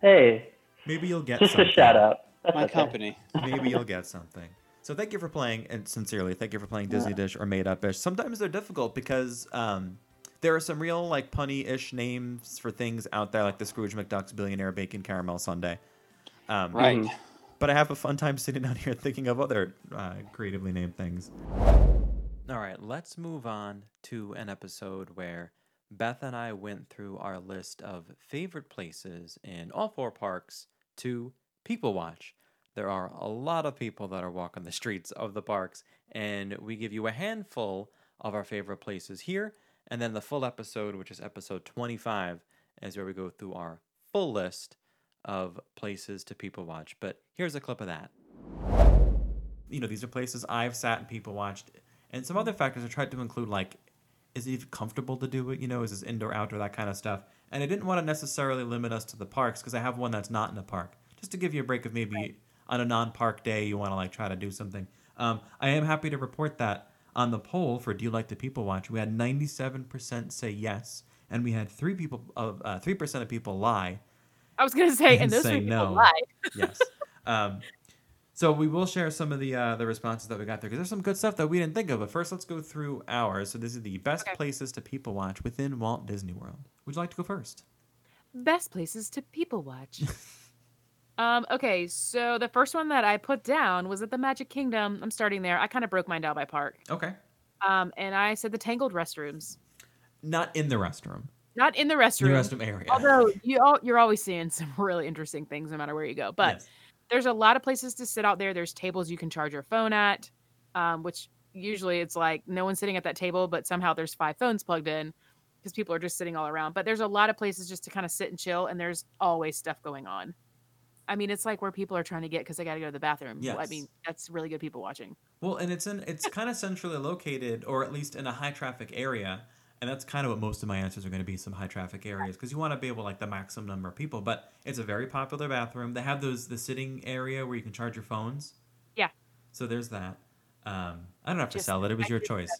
hey, Maybe you'll get just something. a shout out. That's My okay. company. Maybe you'll get something. So thank you for playing, and sincerely, thank you for playing Disney Dish or Made Up Ish. Sometimes they're difficult because um, there are some real like punny-ish names for things out there, like the Scrooge McDuck's Billionaire Bacon Caramel Sundae. Um, Right. Mhm. But I have a fun time sitting down here thinking of other uh, creatively named things. All right, let's move on to an episode where Beth and I went through our list of favorite places in all four parks to people watch. There are a lot of people that are walking the streets of the parks, and we give you a handful of our favorite places here. And then the full episode, which is episode 25, is where we go through our full list of places to people watch. But here's a clip of that. You know, these are places I've sat and people watched, and some other factors I tried to include, like, is it even comfortable to do it? You know, is this indoor, outdoor, that kind of stuff. And I didn't want to necessarily limit us to the parks because I have one that's not in a park, just to give you a break of maybe on a non-park day you want to like try to do something. Um, I am happy to report that on the poll for Do you like to people watch, we had 97% say yes, and we had three people of uh, three percent of people lie. I was gonna say, and And those say people no. lie. Yes. um, so we will share some of the uh, the responses that we got there because there's some good stuff that we didn't think of. But first, let's go through ours. So this is the best Okay. places to people watch within Walt Disney World. Would you like to go first? Best places to people watch. um, okay, so the first one that I put down was at the Magic Kingdom. I'm starting there. I kind of broke mine down by park. Okay. Um, and I said the Tangled restrooms. Not in the restroom. Not in the restroom. In the restroom. area. Although you all, you're always seeing some really interesting things no matter where you go. But Yes. there's a lot of places to sit out there. There's tables you can charge your phone at, um, which usually it's like no one's sitting at that table, but somehow there's five phones plugged in because people are just sitting all around. But there's a lot of places just to kind of sit and chill, and there's always stuff going on. I mean, it's like where people are trying to get because they got to go to the bathroom. I mean, that's really good people watching. Well, and it's in it's kind of centrally located, or at least in a high traffic area, and that's kind of what most of my answers are going to be. Some high traffic areas because you want to be able like the maximum number of people. But it's a very popular bathroom. They have those the sitting area where you can charge your phones. Yeah. So there's that. Um, I don't have to Just- sell it. It was I your choice.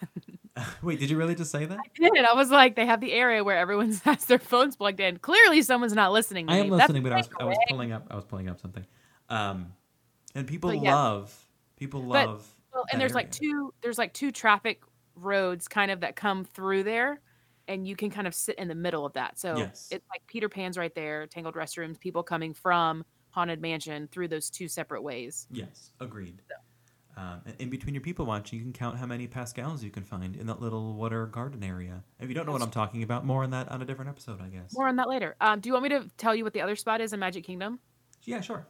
Wait, did you really just say that? I did. I was like, they have the area where everyone has their phones plugged in. Clearly, someone's not listening. To I am me. That's listening, but I was I was pulling up I was pulling up something. Um, and people yeah. love people But- love. Well, and there's like two. There's like two traffic roads kind of that come through there, and you can kind of sit in the middle of that. So Yes. it's like Peter Pan's right there, Tangled restrooms, people coming from Haunted Mansion through those two separate ways. Yes, agreed. Um, and in between your people watch, you can count how many Pascals you can find in that little water garden area. If you don't know what I'm talking about, more on that on a different episode, I guess. More on that later. Um, do you want me to tell you what the other spot is in Magic Kingdom? Yeah, sure.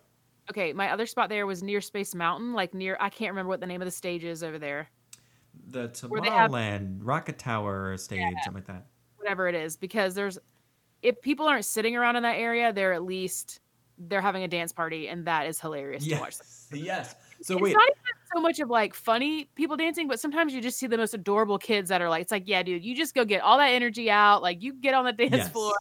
Okay, my other spot there was near Space Mountain, like near I can't remember what the name of the stage is over there. The they have- Tomorrowland Rocket Tower stage, something like that. whatever it is because there's if people aren't sitting around in that area they're at least they're having a dance party and that is hilarious to watch Yes, yes. So it's wait, not so much of like funny people dancing but sometimes you just see the most adorable kids that are like it's like yeah dude you just go get all that energy out like you get on the dance Yes. floor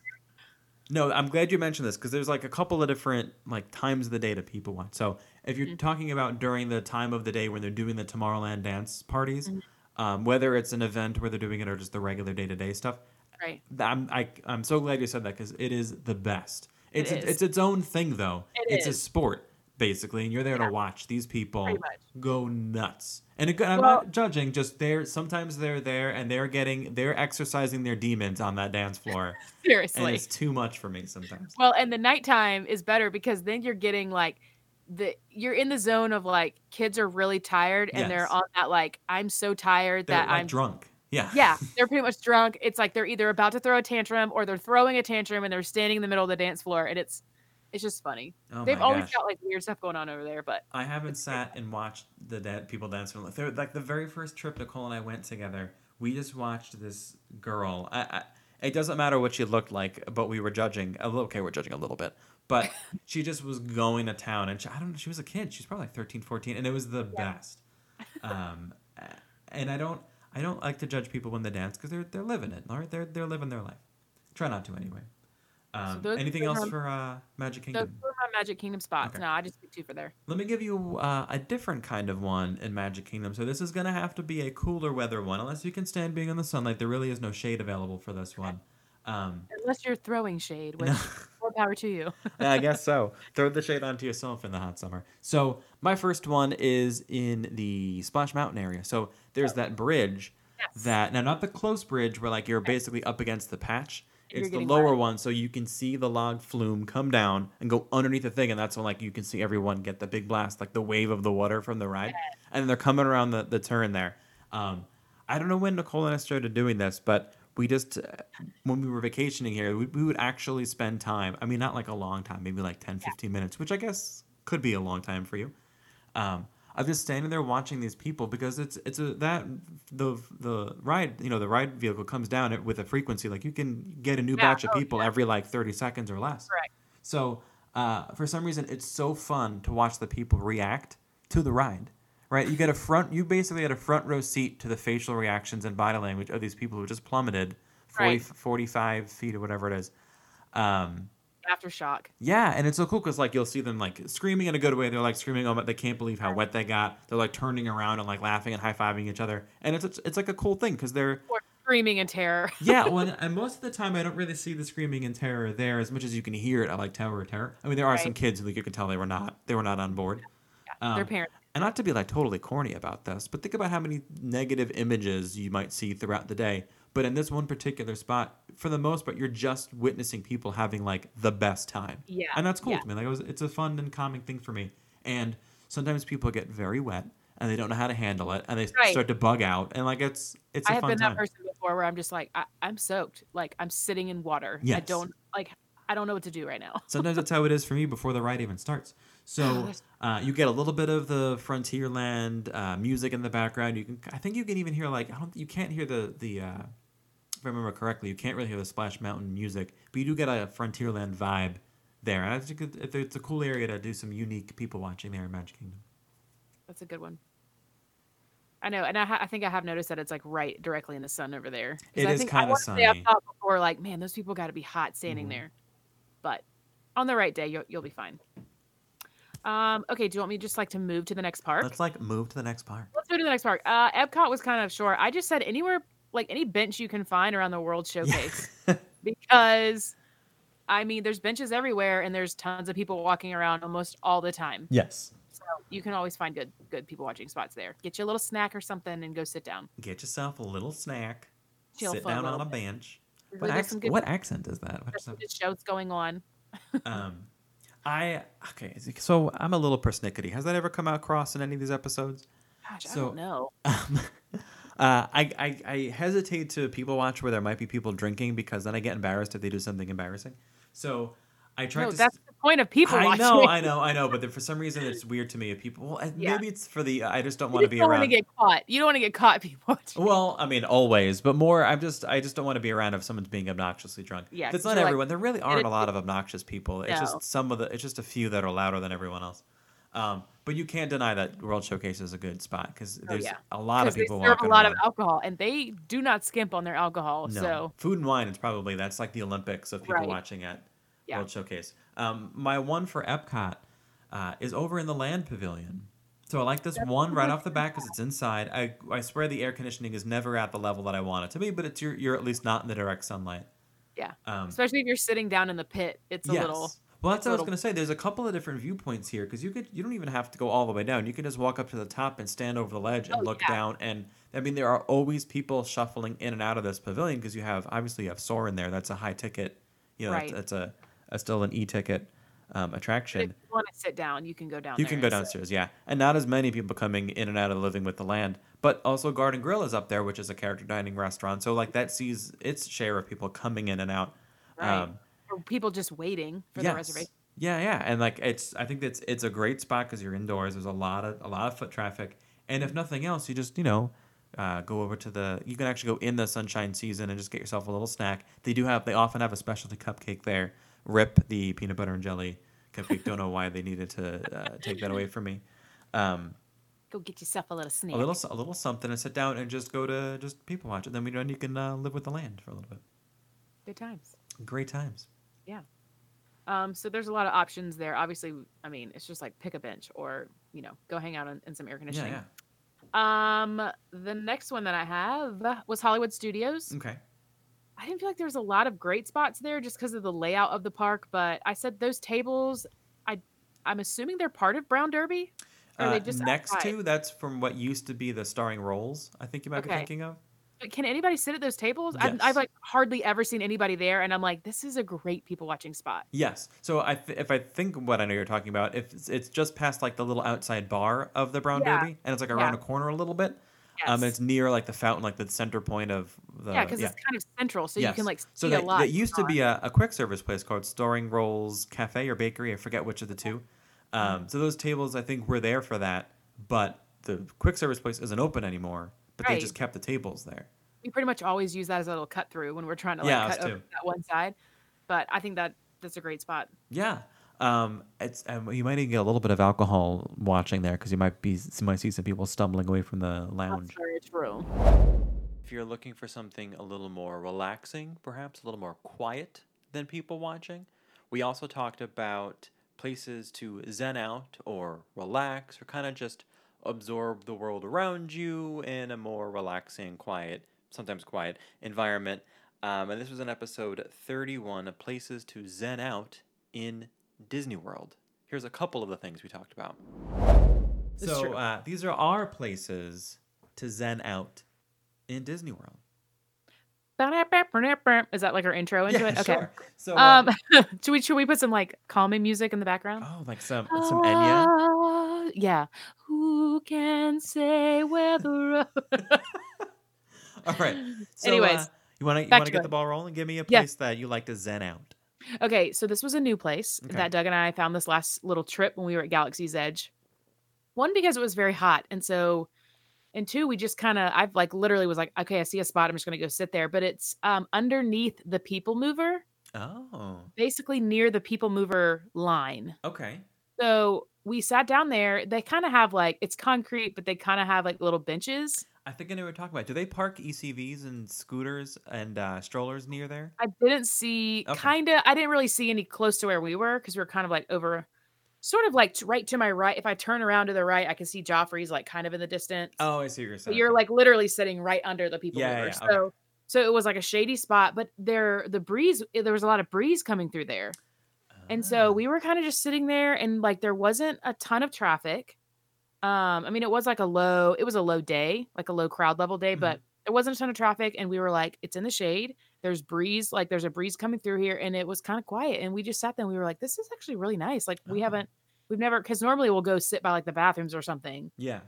No, I'm glad you mentioned this because there's like a couple of different like times of the day that people watch. So if you're Mm-hmm. talking about during the time of the day when they're doing the Tomorrowland dance parties, Mm-hmm. um, whether it's an event where they're doing it or just the regular day to day stuff, right I'm I, I'm so glad you said that because it is the best. It's It is. it's its own thing though. It it's a sport basically, and you're there Yeah. to watch these people go nuts. And it, I'm Well- not judging. Just they're sometimes they're there and they're getting they're exercising their demons on that dance floor, Seriously, and it's too much for me sometimes. well and the nighttime is better because then you're getting like the you're in the zone of like kids are really tired and they're Yes. on that like i'm so tired They're that like i'm drunk. Yeah. yeah, they're pretty much drunk. It's like they're either about to throw a tantrum or they're throwing a tantrum and they're standing in the middle of the dance floor and it's it's just funny. Oh They've always gosh. got like weird stuff going on over there, but I haven't sat and watched the da- people dance. from- Like the very first trip Nicole and I went together, we just watched this girl. I, I, it doesn't matter what she looked like, but we were judging. A little, okay, we're judging a little bit, but she just was going to town, and she, I don't know. She was a kid. She's probably like 13, 14, and it was the best. Um, and I don't, I don't like to judge people when they dance because they're they're living it. All right, they're they're living their life. Try not to anyway. Um, those- anything else are- for uh, Magic those Kingdom? were my Magic Kingdom spots. Okay. No, I just picked two for there. Let me give you uh, a different kind of one in Magic Kingdom. So this is gonna have to be a cooler weather one, unless you can stand being in the sunlight. There really is no shade available for this one. Um, Unless you're throwing shade, which more power to you. I guess so. Throw the shade onto yourself in the hot summer. So my first one is in the Splash Mountain area. So there's that bridge Yes. that now not the close bridge where like you're basically up against the patch. It's the lower wet. one, so you can see the log flume come down and go underneath the thing, and that's when like you can see everyone get the big blast, like the wave of the water from the ride, and then they're coming around the, the turn there. Um, I don't know when Nicole and I started doing this, but we just uh, when we were vacationing here, we, we would actually spend time. I mean, not like a long time, maybe like 10, 15 minutes, which I guess could be a long time for you. Um, I'm just standing there watching these people because it's it's a that the the ride you know the ride vehicle comes down it with a frequency like you can get a new Yeah, batch of oh, people every like 30 seconds or less. Correct. So uh, for some reason, it's so fun to watch the people react to the ride. Right, you get a front. You basically had a front row seat to the facial reactions and body language of these people who just plummeted 40, Right. 45 feet or whatever it is. Um, Aftershock. yeah, and it's so cool because like you'll see them like screaming in a good way. They're like screaming, oh, but they can't believe how wet they got. They're like turning around and like laughing and high fiving each other, and it's it's, it's like a cool thing because they're Or screaming in terror. yeah. Well, and most of the time I don't really see the screaming in terror there as much as you can hear it. I like Tower of Terror. I mean, there are some kids who like, you can tell they were not they were not on board. Their Um, parents. and not to be like totally corny about this, but think about how many negative images you might see throughout the day. But in this one particular spot, for the most part, you're just witnessing people having like the best time. Yeah, And that's cool yeah. to me. Like it was, it's a fun and calming thing for me. And sometimes people get very wet and they don't know how to handle it and they Right. start to bug out. And like it's it's a I have been time. that person before where I'm just like, I, I'm soaked. Like I'm sitting in water. I don't like I don't know what to do right now. Sometimes that's how it is for me before the ride even starts. So uh, you get a little bit of the Frontierland uh, music in the background. You can, I think, you can even hear like I don't, you can't hear the the, uh, if I remember correctly, you can't really hear the Splash Mountain music, but you do get a Frontierland vibe there. And I think it's a cool area to do some unique people watching there in Magic Kingdom. That's a good one. I know, and I, ha- I think I have noticed that it's like right directly in the sun over there. It I is think- kinda I wanna say I've sunny. thought before, like, man, those people got to be hot standing Mhm. there. But on the right day, you'll, you'll be fine. Um, okay, do you want me just like to move to the next park? Let's like move to the next part. Let's go to the next park. Uh, Epcot was kind of short. I just said anywhere like any bench you can find around the World Showcase because I mean, there's benches everywhere and there's tons of people walking around almost all the time. yes. So you can always find good good people watching spots there. Get you a little snack or something and go sit down. Get yourself a little snack. Chill sit for a down on a bench. What, ac- what accent is that? What shows going on. um, I okay. So I'm a little persnickety. Has that ever come across in any of these episodes? Gosh, I don't know. Um, uh, I, I I hesitate to people watch where there might be people drinking because then I get embarrassed if they do something embarrassing. So I try No, to. that's the point of people I watching. know, I know, I know, but for some reason it's weird to me if people. Well, Yeah. maybe it's for the. I just don't want to be don't want to get caught. You don't want to get caught people watching. Well, I mean, always, but more. I'm just, I just don't want to be around if someone's being obnoxiously drunk. Yeah, it's not you're like, everyone. there really aren't a lot of obnoxious people. No. It's just some of the. It's just a few that are louder than everyone else. Um, but you can't deny that World Showcase is a good spot because there's Oh, yeah. a lot of 'Cause they people serve a lot around. of alcohol, and they do not skimp on their alcohol. No. So food and wine is probably that's like the Olympics of people Right. watching at Yeah. World Showcase. Um, my one for Epcot uh, is over in the Land Pavilion. So I like this one right off the bat because it's inside. I I swear the air conditioning is never at the level that I want it to be, but it's you're you're at least not in the direct sunlight. yeah, Um, especially if you're sitting down in the pit, it's a yes. little. Well, that's what I was gonna say. There's a couple of different viewpoints here because you could you don't even have to go all the way down. You can just walk up to the top and stand over the ledge and Oh, look yeah. down. And I mean, there are always people shuffling in and out of this pavilion because you have obviously you have Soarin' there. That's a high ticket. You know, Right. that's, that's a, a still an e ticket um, But attraction. if you want to sit down, you can go down. You can go and sit. downstairs, yeah, and not as many people coming in and out of living with the land. But also, Garden Grill is up there, which is a character dining restaurant. So like that sees its share of people coming in and out. Right. Um, People just waiting for yes. the reservation. Yeah, yeah, and like it's I think that's it's a great spot because you're indoors. There's a lot of a lot of foot traffic, and if nothing else, you just you know uh, go over to the. You can actually go in the sunshine season and just get yourself a little snack. They do have they often have a specialty cupcake there. Rip the peanut butter and jelly cupcake. Don't know why they needed to uh, take that away from me. Um, Go get yourself a little snack. a little a little something and sit down and just go to just people watch it. Then we then you can uh, live with the land for a little bit. Good times. Great times. Yeah. Um, so there's a lot of options there. Obviously, I mean, it's just like pick a bench or you know go hang out in, in some air conditioning. yeah. Um, the next one that I have was Hollywood Studios. Okay. I didn't feel like there was a lot of great spots there just because of the layout of the park. But I said those tables, I I'm assuming they're part of Brown Derby. Or Uh, they just next outside? to that's from what used to be the Starring Rolls. I think you might be thinking of. But can anybody sit at those tables? I've, I've like hardly ever seen anybody there, and I'm like, this is a great people watching spot. Yes. So I th- if I think what I know you're talking about, if it's, it's just past like the little outside bar of the Brown Yeah. Derby, and it's like around Yeah. a corner a little bit. Yes. Um, it's near like the fountain, like the center point of the. yeah, because it's kind of central, so you can like see so a that, lot. that used to be a, a quick service place called Starring Rolls Cafe or Bakery. I forget which of the two. Um, so those tables, I think, were there for that, but the quick service place isn't open anymore. But they just kept the tables there. we pretty much always use that as a little cut through when we're trying to like Yeah, cut over that one side. But I think that that's a great spot. Yeah. Um, it's um, you might even get a little bit of alcohol watching there because you might be you might see some people stumbling away from the lounge. That's very true. If you're looking for something a little more relaxing, perhaps a little more quiet than people watching, we also talked about places to zen out or relax or kind of just absorb the world around you in a more relaxing, quiet, sometimes quiet environment. Um, and this was an episode 31 of places to zen out in Disney World. Here's a couple of the things we talked about. It's So uh, these are our places to zen out in Disney World. Is that like our intro into it? Okay. sure. So uh, Um, should we should we put some like calming music in the background? oh, like some some Enya. Ah, yeah. Who can say where the road? All right. So, Anyways, uh, you want to you want to get it. the ball rolling? Give me a Yeah. place that you like to zen out. Okay, so this was a new place Okay. that Doug and I found this last little trip when we were at Galaxy's Edge. One because it was very hot, and so, and two, we just kind of I've like literally was like, okay, I see a spot, I'm just gonna go sit there. But it's um underneath the People Mover, Oh, basically near the People Mover line. okay. So we sat down there. They kind of have like it's concrete, but they kind of have like little benches. I think I know what you're talking about. Do they park ECVs and scooters and uh, strollers near there? I didn't see Okay. kind of I didn't really see any close to where we were because we were kind of like over sort of like right to my right. If I turn around to the right, I can see Joffrey's like kind of in the distance. Oh, I see what you're But you're like literally sitting right under the people Yeah, yeah, So okay. so it was like a shady spot, but there the breeze there was a lot of breeze coming through there. And so we were kind of just sitting there and like there wasn't a ton of traffic. Um I mean it was like a low it was a low day, like a low crowd level day, Mhm. but there wasn't a ton of traffic and we were like it's in the shade. There's breeze, like there's a breeze coming through here and it was kind of quiet and we just sat there and we were like this is actually really nice. Like we Oh. haven't we've never cuz normally we'll go sit by like the bathrooms or something, yeah,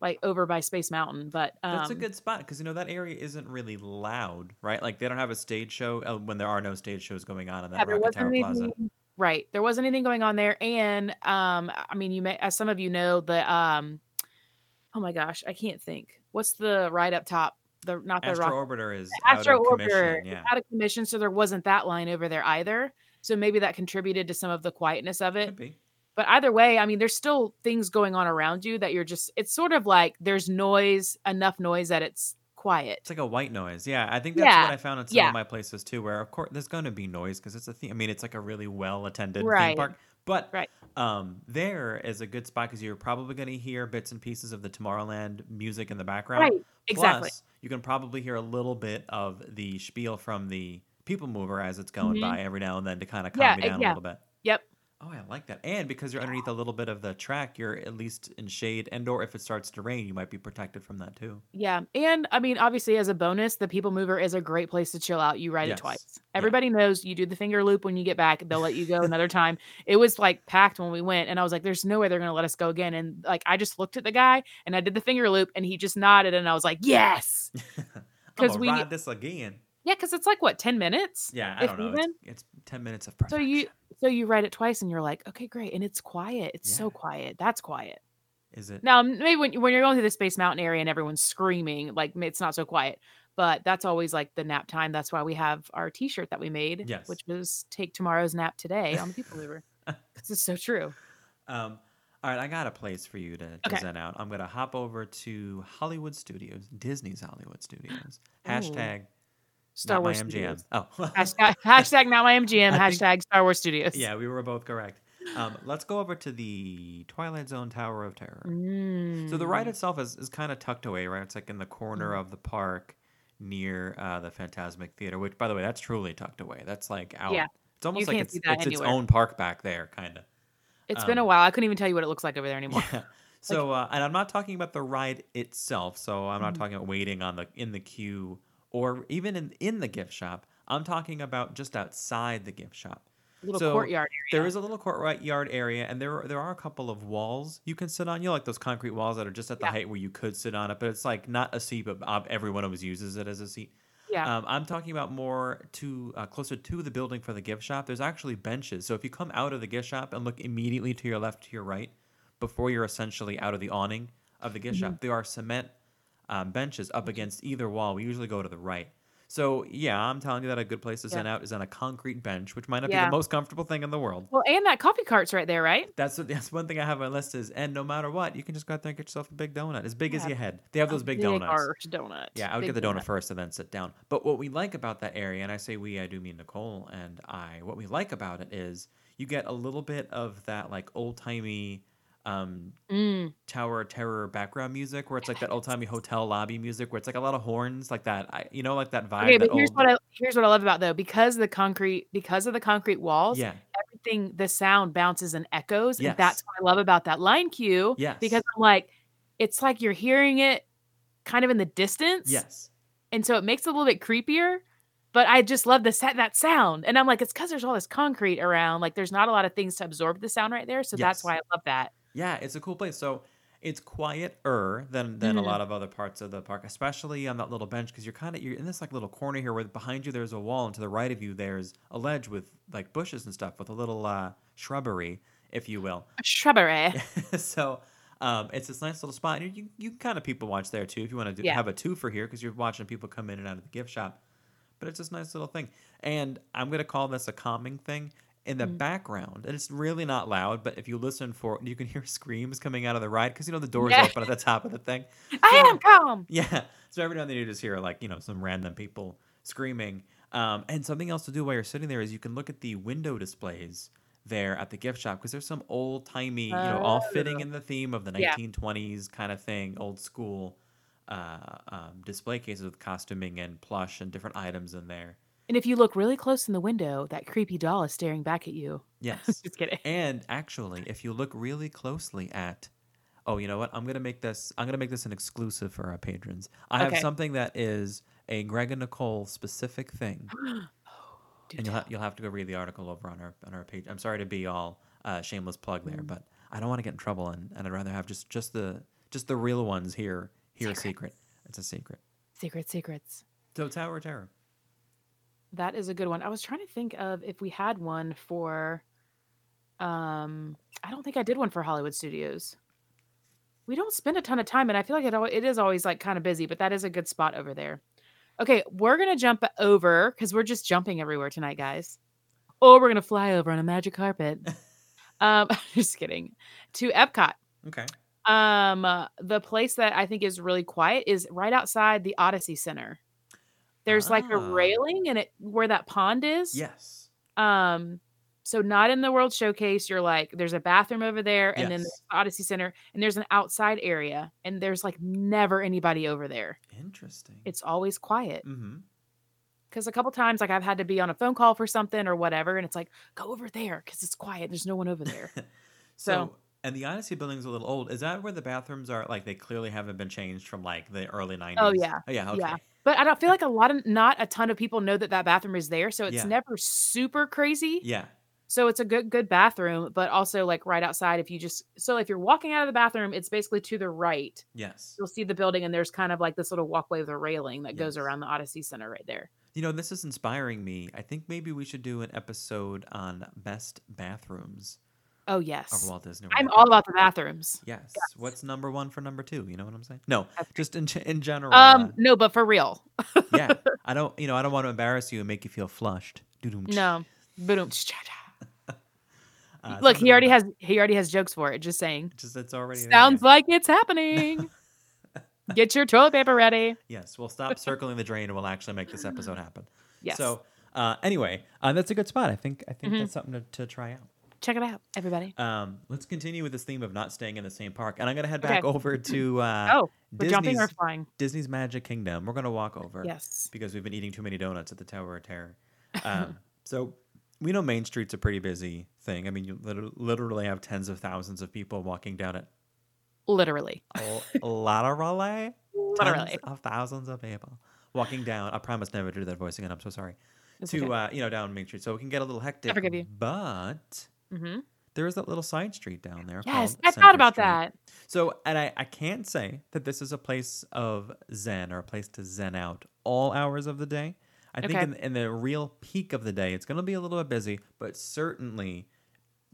like over by Space Mountain, but um that's a good spot because you know that area isn't really loud, right? Like they don't have a stage show uh, when there are no stage shows going on in that Yeah, Rocket Tower Plaza. anything, right. There wasn't anything going on there. And um, I mean, you may, as some of you know, the um, oh my gosh, I can't think. What's the right up top? The not the Astro rock. Orbiter is Astro. Orbiter Yeah, out of commission, so there wasn't that line over there either. So maybe that contributed to some of the quietness of it. But either way, I mean, there's still things going on around you that you're just. It's sort of like there's noise, enough noise that it's quiet. It's like a white noise. Yeah, I think that's Yeah, what I found in some yeah. of my places too, where of course there's going to be noise because it's a theme. I mean, it's like a really well attended theme park. But Right. um, there is a good spot because you're probably going to hear bits and pieces of the Tomorrowland music in the background. Right. Exactly. Plus, you can probably hear a little bit of the spiel from the People Mover as it's going Mhm. by every now and then to kind of calm Yeah, me uh, down yeah. a little bit. Yep. Oh, I like that. And because you're underneath a little bit of the track, you're at least in shade. And or if it starts to rain, you might be protected from that too. Yeah. And I mean, obviously, as a bonus, the People Mover is a great place to chill out. You ride Yes. it twice. Yeah. Everybody knows you do the finger loop when you get back. They'll let you go another time. It was like packed when we went, and I was like, there's no way they're going to let us go again. And like, I just looked at the guy and I did the finger loop, and he just nodded, and I was like, yes. Gonna we- ride this again. Yeah. Cause it's like, what, 10 minutes? Yeah, I don't know. It's, it's ten minutes of pressure. So you. So you ride it twice and you're like, okay, great. And it's quiet. It's so quiet. That's quiet. Is it? Now, maybe when, when you're going through the Space Mountain area and everyone's screaming, like it's not so quiet. But that's always like the nap time. That's why we have our T-shirt that we made, Yes. which was "Take tomorrow's nap today" on the People Mover. This is so true. Um, all right, I got a place for you to, to Okay. zen out. I'm gonna hop over to Hollywood Studios, Disney's Hollywood Studios. Hashtag Star not Wars my MGM. Studios. Oh, Hashtag, hashtag not my MGM. I think- Hashtag Star Wars Studios. yeah, we were both correct. Um, let's go over to the Twilight Zone Tower of Terror. Mm. So the ride itself is, is kind of tucked away, right? It's like in the corner Mm. of the park near uh, the Fantasmic Theater, which, by the way, that's truly tucked away. That's like out. Yeah. It's almost like it's, it's its own park back there, kind of. It's been a um, while. I couldn't even tell you what it looks like over there anymore. Yeah. So, uh, and I'm not talking about the ride itself. So I'm not Mhm. talking about waiting on the in the queue or even in in the gift shop. I'm talking about just outside the gift shop. Little So, courtyard area. There is a little courtyard area, and there there are a couple of walls you can sit on. You know, like those concrete walls that are just at the Yeah. height where you could sit on it, but it's like not a seat, but uh, everyone always uses it as a seat. yeah. Um, I'm talking about more to uh, closer to the building for the gift shop. There's actually benches. So if you come out of the gift shop and look immediately to your left, to your right, before you're essentially out of the awning of the gift Mm-hmm. shop, there are cement um, benches up against either wall. We usually go to the right. So yeah, I'm telling you that a good place to Yeah. zen out is on a concrete bench, which might not be the most comfortable thing in the world. well, and that coffee cart's right there, right? That's what, that's one thing I have on my list is, and no matter what, you can just go out there and get yourself a big donut, as big as your head. They have those big, donuts. arch donut. Yeah, I would Big get the donut first and then sit down. But what we like about that area, and I say we, I do mean Nicole and I, what we like about it is you get a little bit of that like old timey um, Mm. Tower of Terror background music, where it's like that old timey hotel lobby music, where it's like a lot of horns, like that, I, you know, like that vibe. Okay, that but here's old, what I here's what I love about though because the concrete because of the concrete walls, yeah, everything the sound bounces and echoes, Yes. and that's what I love about that line cue. Yes. because I'm like, it's like you're hearing it kind of in the distance, yes, and so it makes it a little bit creepier. But I just love the set that sound, and I'm like, it's because there's all this concrete around. Like, there's not a lot of things to absorb the sound right there, so that's why I love that. Yeah, it's a cool place. So it's quieter than than a Mhm. lot of other parts of the park, especially on that little bench because you're kind of you're in this like little corner here where behind you there's a wall and to the right of you there's a ledge with like bushes and stuff with a little uh, shrubbery, if you will. A shrubbery. so um, it's this nice little spot, and you you can kind of people watch there too if you want to Yeah. have a two for here because you're watching people come in and out of the gift shop. But it's this nice little thing, and I'm gonna call this a calming thing. In the Mm. background, and it's really not loud, but if you listen for, you can hear screams coming out of the ride because you know the doors Yeah. open at the top of the thing. I am calm. Yeah. So every now and then you just hear like, you know, some random people screaming. Um, and something else to do while you're sitting there is you can look at the window displays there at the gift shop because there's some old timey, you know, all fitting Oh. in the theme of the Yeah. 1920s kind of thing, old school uh, um, display cases with costuming and plush and different items in there. And if you look really close in the window, that creepy doll is staring back at you. Yes. Just kidding. And actually, if you look really closely at, oh, you know what? I'm gonna make this. I'm gonna make this an exclusive for our patrons. I have something that is a Greg and Nicole specific thing, Do and you'll ha- you'll have to go read the article over on our on our page. I'm sorry to be all uh, shameless plug there, Mm. but I don't want to get in trouble, and, and I'd rather have just just the just the real ones here. Here, a secret. It's a secret. Secret secrets. So Tower of Terror. That is a good one. I was trying to think of if we had one for um I don't think I did one for Hollywood Studios. We don't spend a ton of time and I feel like it al- it is always like kind of busy, but that is a good spot over there. Okay, we're going to jump over cuz we're just jumping everywhere tonight, guys. Or we're going to fly over on a magic carpet. um just kidding. To Epcot. Okay. Um uh, the place that I think is really quiet is right outside the Odyssey Center. There's like a Ah. railing and it where that pond is. Yes. Um, so not in the World Showcase. You're like, there's a bathroom over there, and then the Odyssey Center, and there's an outside area, and there's like never anybody over there. Interesting. It's always quiet. mm-hmm. Because a couple times, like I've had to be on a phone call for something or whatever, and it's like, go over there because it's quiet. There's no one over there. So, So- and the Odyssey building's a little old. Is that where the bathrooms are? Like they clearly haven't been changed from like the early '90s. Oh, yeah. Oh yeah. Okay. Yeah. But I don't feel like a lot of not a ton of people know that that bathroom is there, so it's Yeah. never super crazy. Yeah. So it's a good good bathroom, but also like right outside. If you just so if you're walking out of the bathroom, it's basically to the right. Yes. you'll see the building and there's kind of like this little walkway with a railing that goes around the Odyssey Center right there. You know, this is inspiring me. I think maybe we should do an episode on best bathrooms Oh of yes. Walt Disney. I'm all about the bathrooms. Yes. What's number one for number two? You know what I'm saying? No, just in in general. Um uh, no, but for real. yeah. I don't. You know, I don't want to embarrass you and make you feel flushed. No. Boom. Uh, Look, he already has he already has jokes for it, just saying. Just it's already. Sounds like it's happening. Get your toilet paper ready. Yes, we'll stop circling the drain and we'll actually make this episode happen. Yes. So uh, anyway, uh, that's a good spot. I think I think Mhm. that's something to, to try out. Check it out, everybody. Um, let's continue with this theme of not staying in the same park, and I'm gonna head back Okay. over to uh, oh, we're jumping or Disney's flying? Disney's Magic Kingdom. We're gonna walk over Yes. because we've been eating too many donuts at the Tower of Terror. Um, so we know Main Street's a pretty busy thing. I mean, you literally have tens of thousands of people walking down it. Literally. A, a lot of relay. Literally. Tens of thousands of people walking down. I promise never to do that voice again. I'm so sorry. It's to okay. uh, you know down Main Street, so it can get a little hectic. forgive you. But Mhm. there is that little side street down there. Yes, I Center thought about Street. that. So, and I, I can't say that this is a place of zen or a place to zen out all hours of the day. I think in, in the real peak of the day, it's going to be a little bit busy, but certainly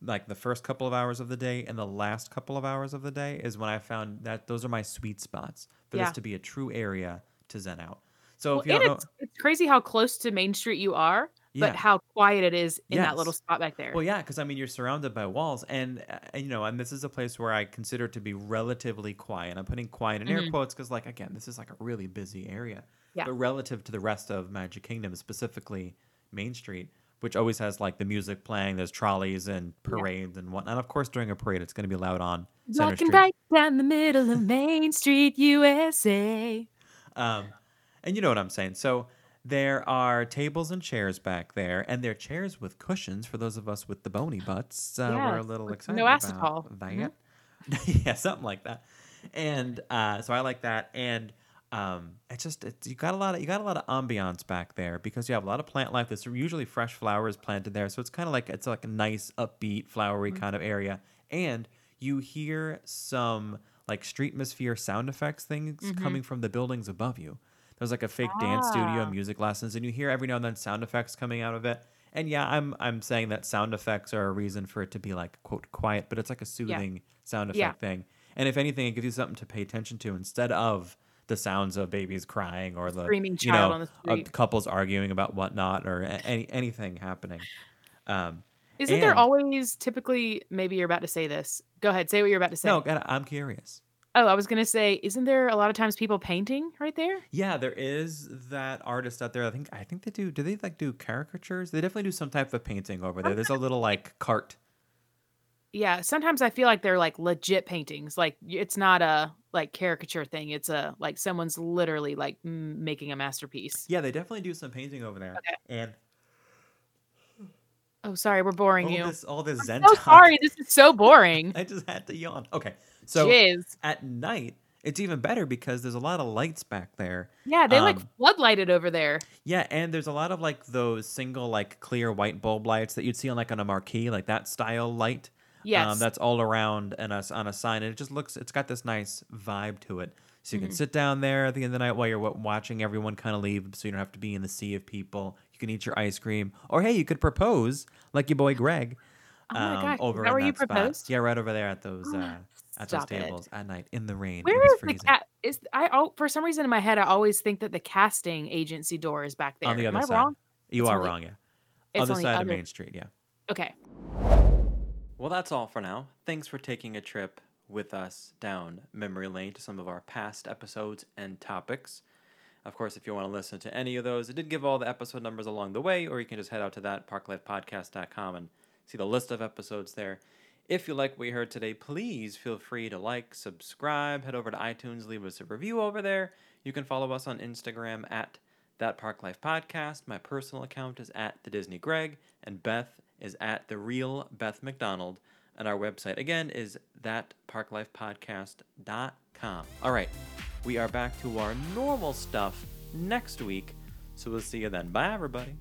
like the first couple of hours of the day and the last couple of hours of the day is when I found that those are my sweet spots for Yeah. this to be a true area to zen out. So Well, if you know, it's, it's crazy how close to Main Street you are, Yeah. but how quiet it is in that little spot back there. Well, yeah, because I mean, you're surrounded by walls, and, uh, and you know, and this is a place where I consider it to be relatively quiet. I'm putting quiet in air Mhm. quotes because, like, again, this is like a really busy area. Yeah. But relative to the rest of Magic Kingdom, specifically Main Street, which always has like the music playing, there's trolleys and parades and whatnot. And of course, during a parade, it's going to be loud on Walking right down the middle of Main Street, USA. Um, and you know what I'm saying. So there are tables and chairs back there, and they're chairs with cushions for those of us with the bony butts. Uh, we're a little excited no about acetol. that. Mhm. yeah, something like that. And uh, so I like that. And um, it's just it's, you got a lot of you got a lot of ambiance back there because you have a lot of plant life. There's usually fresh flowers planted there, so it's kind of like it's like a nice upbeat, flowery Mm-hmm. kind of area. And you hear some like street streetmosphere sound effects things Mhm. coming from the buildings above you. There's like a fake dance studio, Ah. music lessons, and you hear every now and then sound effects coming out of it. And yeah, I'm I'm saying that sound effects are a reason for it to be like quote quiet, but it's like a soothing sound effect Yeah. thing. And if anything, it gives you something to pay attention to instead of the sounds of babies crying or the Screaming you know, on the street. couples arguing about whatnot or any anything happening. Um, Isn't there always typically, maybe you're about to say this. Go ahead, say what you're about to say. no, I'm curious. Oh, I was going to say, isn't there a lot of times people painting right there? Yeah, there is that artist out there. I think I think they do. Do they like do caricatures? They definitely do some type of painting over there. There's a little like cart yeah, sometimes I feel like they're like legit paintings. Like it's not a like caricature thing. It's a like someone's literally like making a masterpiece. Yeah, they definitely do some painting over there. Okay. And Oh, sorry, we're boring all you. this all this Zen so talk- sorry, this is so boring. I just had to yawn. Okay. So Jizz. at night, it's even better because there's a lot of lights back there. Yeah, they like um, floodlighted over there. Yeah, and there's a lot of like those single like clear white bulb lights that you'd see on like on a marquee, like that style light. Yes. Um, that's all around and us on a sign, and it just looks. It's got this nice vibe to it. So you can sit down there at the end of the night while you're watching everyone kind of leave, so you don't have to be in the sea of people. You can eat your ice cream, or hey, you could propose like your boy Greg. Oh my um, gosh, is over that where you spot. proposed? Yeah, right over there at those uh, at those Stop it. tables at night in the rain. Where is it the cat? Is I oh, for some reason in my head I always think that the casting agency door is back there. on the Am other I side. wrong? You It's are only- wrong, yeah. Other on the side of Main Street, yeah. Okay. Well, that's all for now. Thanks for taking a trip with us down memory lane to some of our past episodes and topics. Of course, if you want to listen to any of those, I did give all the episode numbers along the way, or you can just head out to that parklifepodcast.com and see the list of episodes there. If you like what you heard today, please feel free to like, subscribe, head over to iTunes, leave us a review over there. You can follow us on Instagram at that Park Life Podcast. My personal account is at the Disney Greg, and Beth is at the real Beth McDonald. And our website again is thatparklifepodcast.com. All right, we are back to our normal stuff next week, so we'll see you then. Bye, everybody.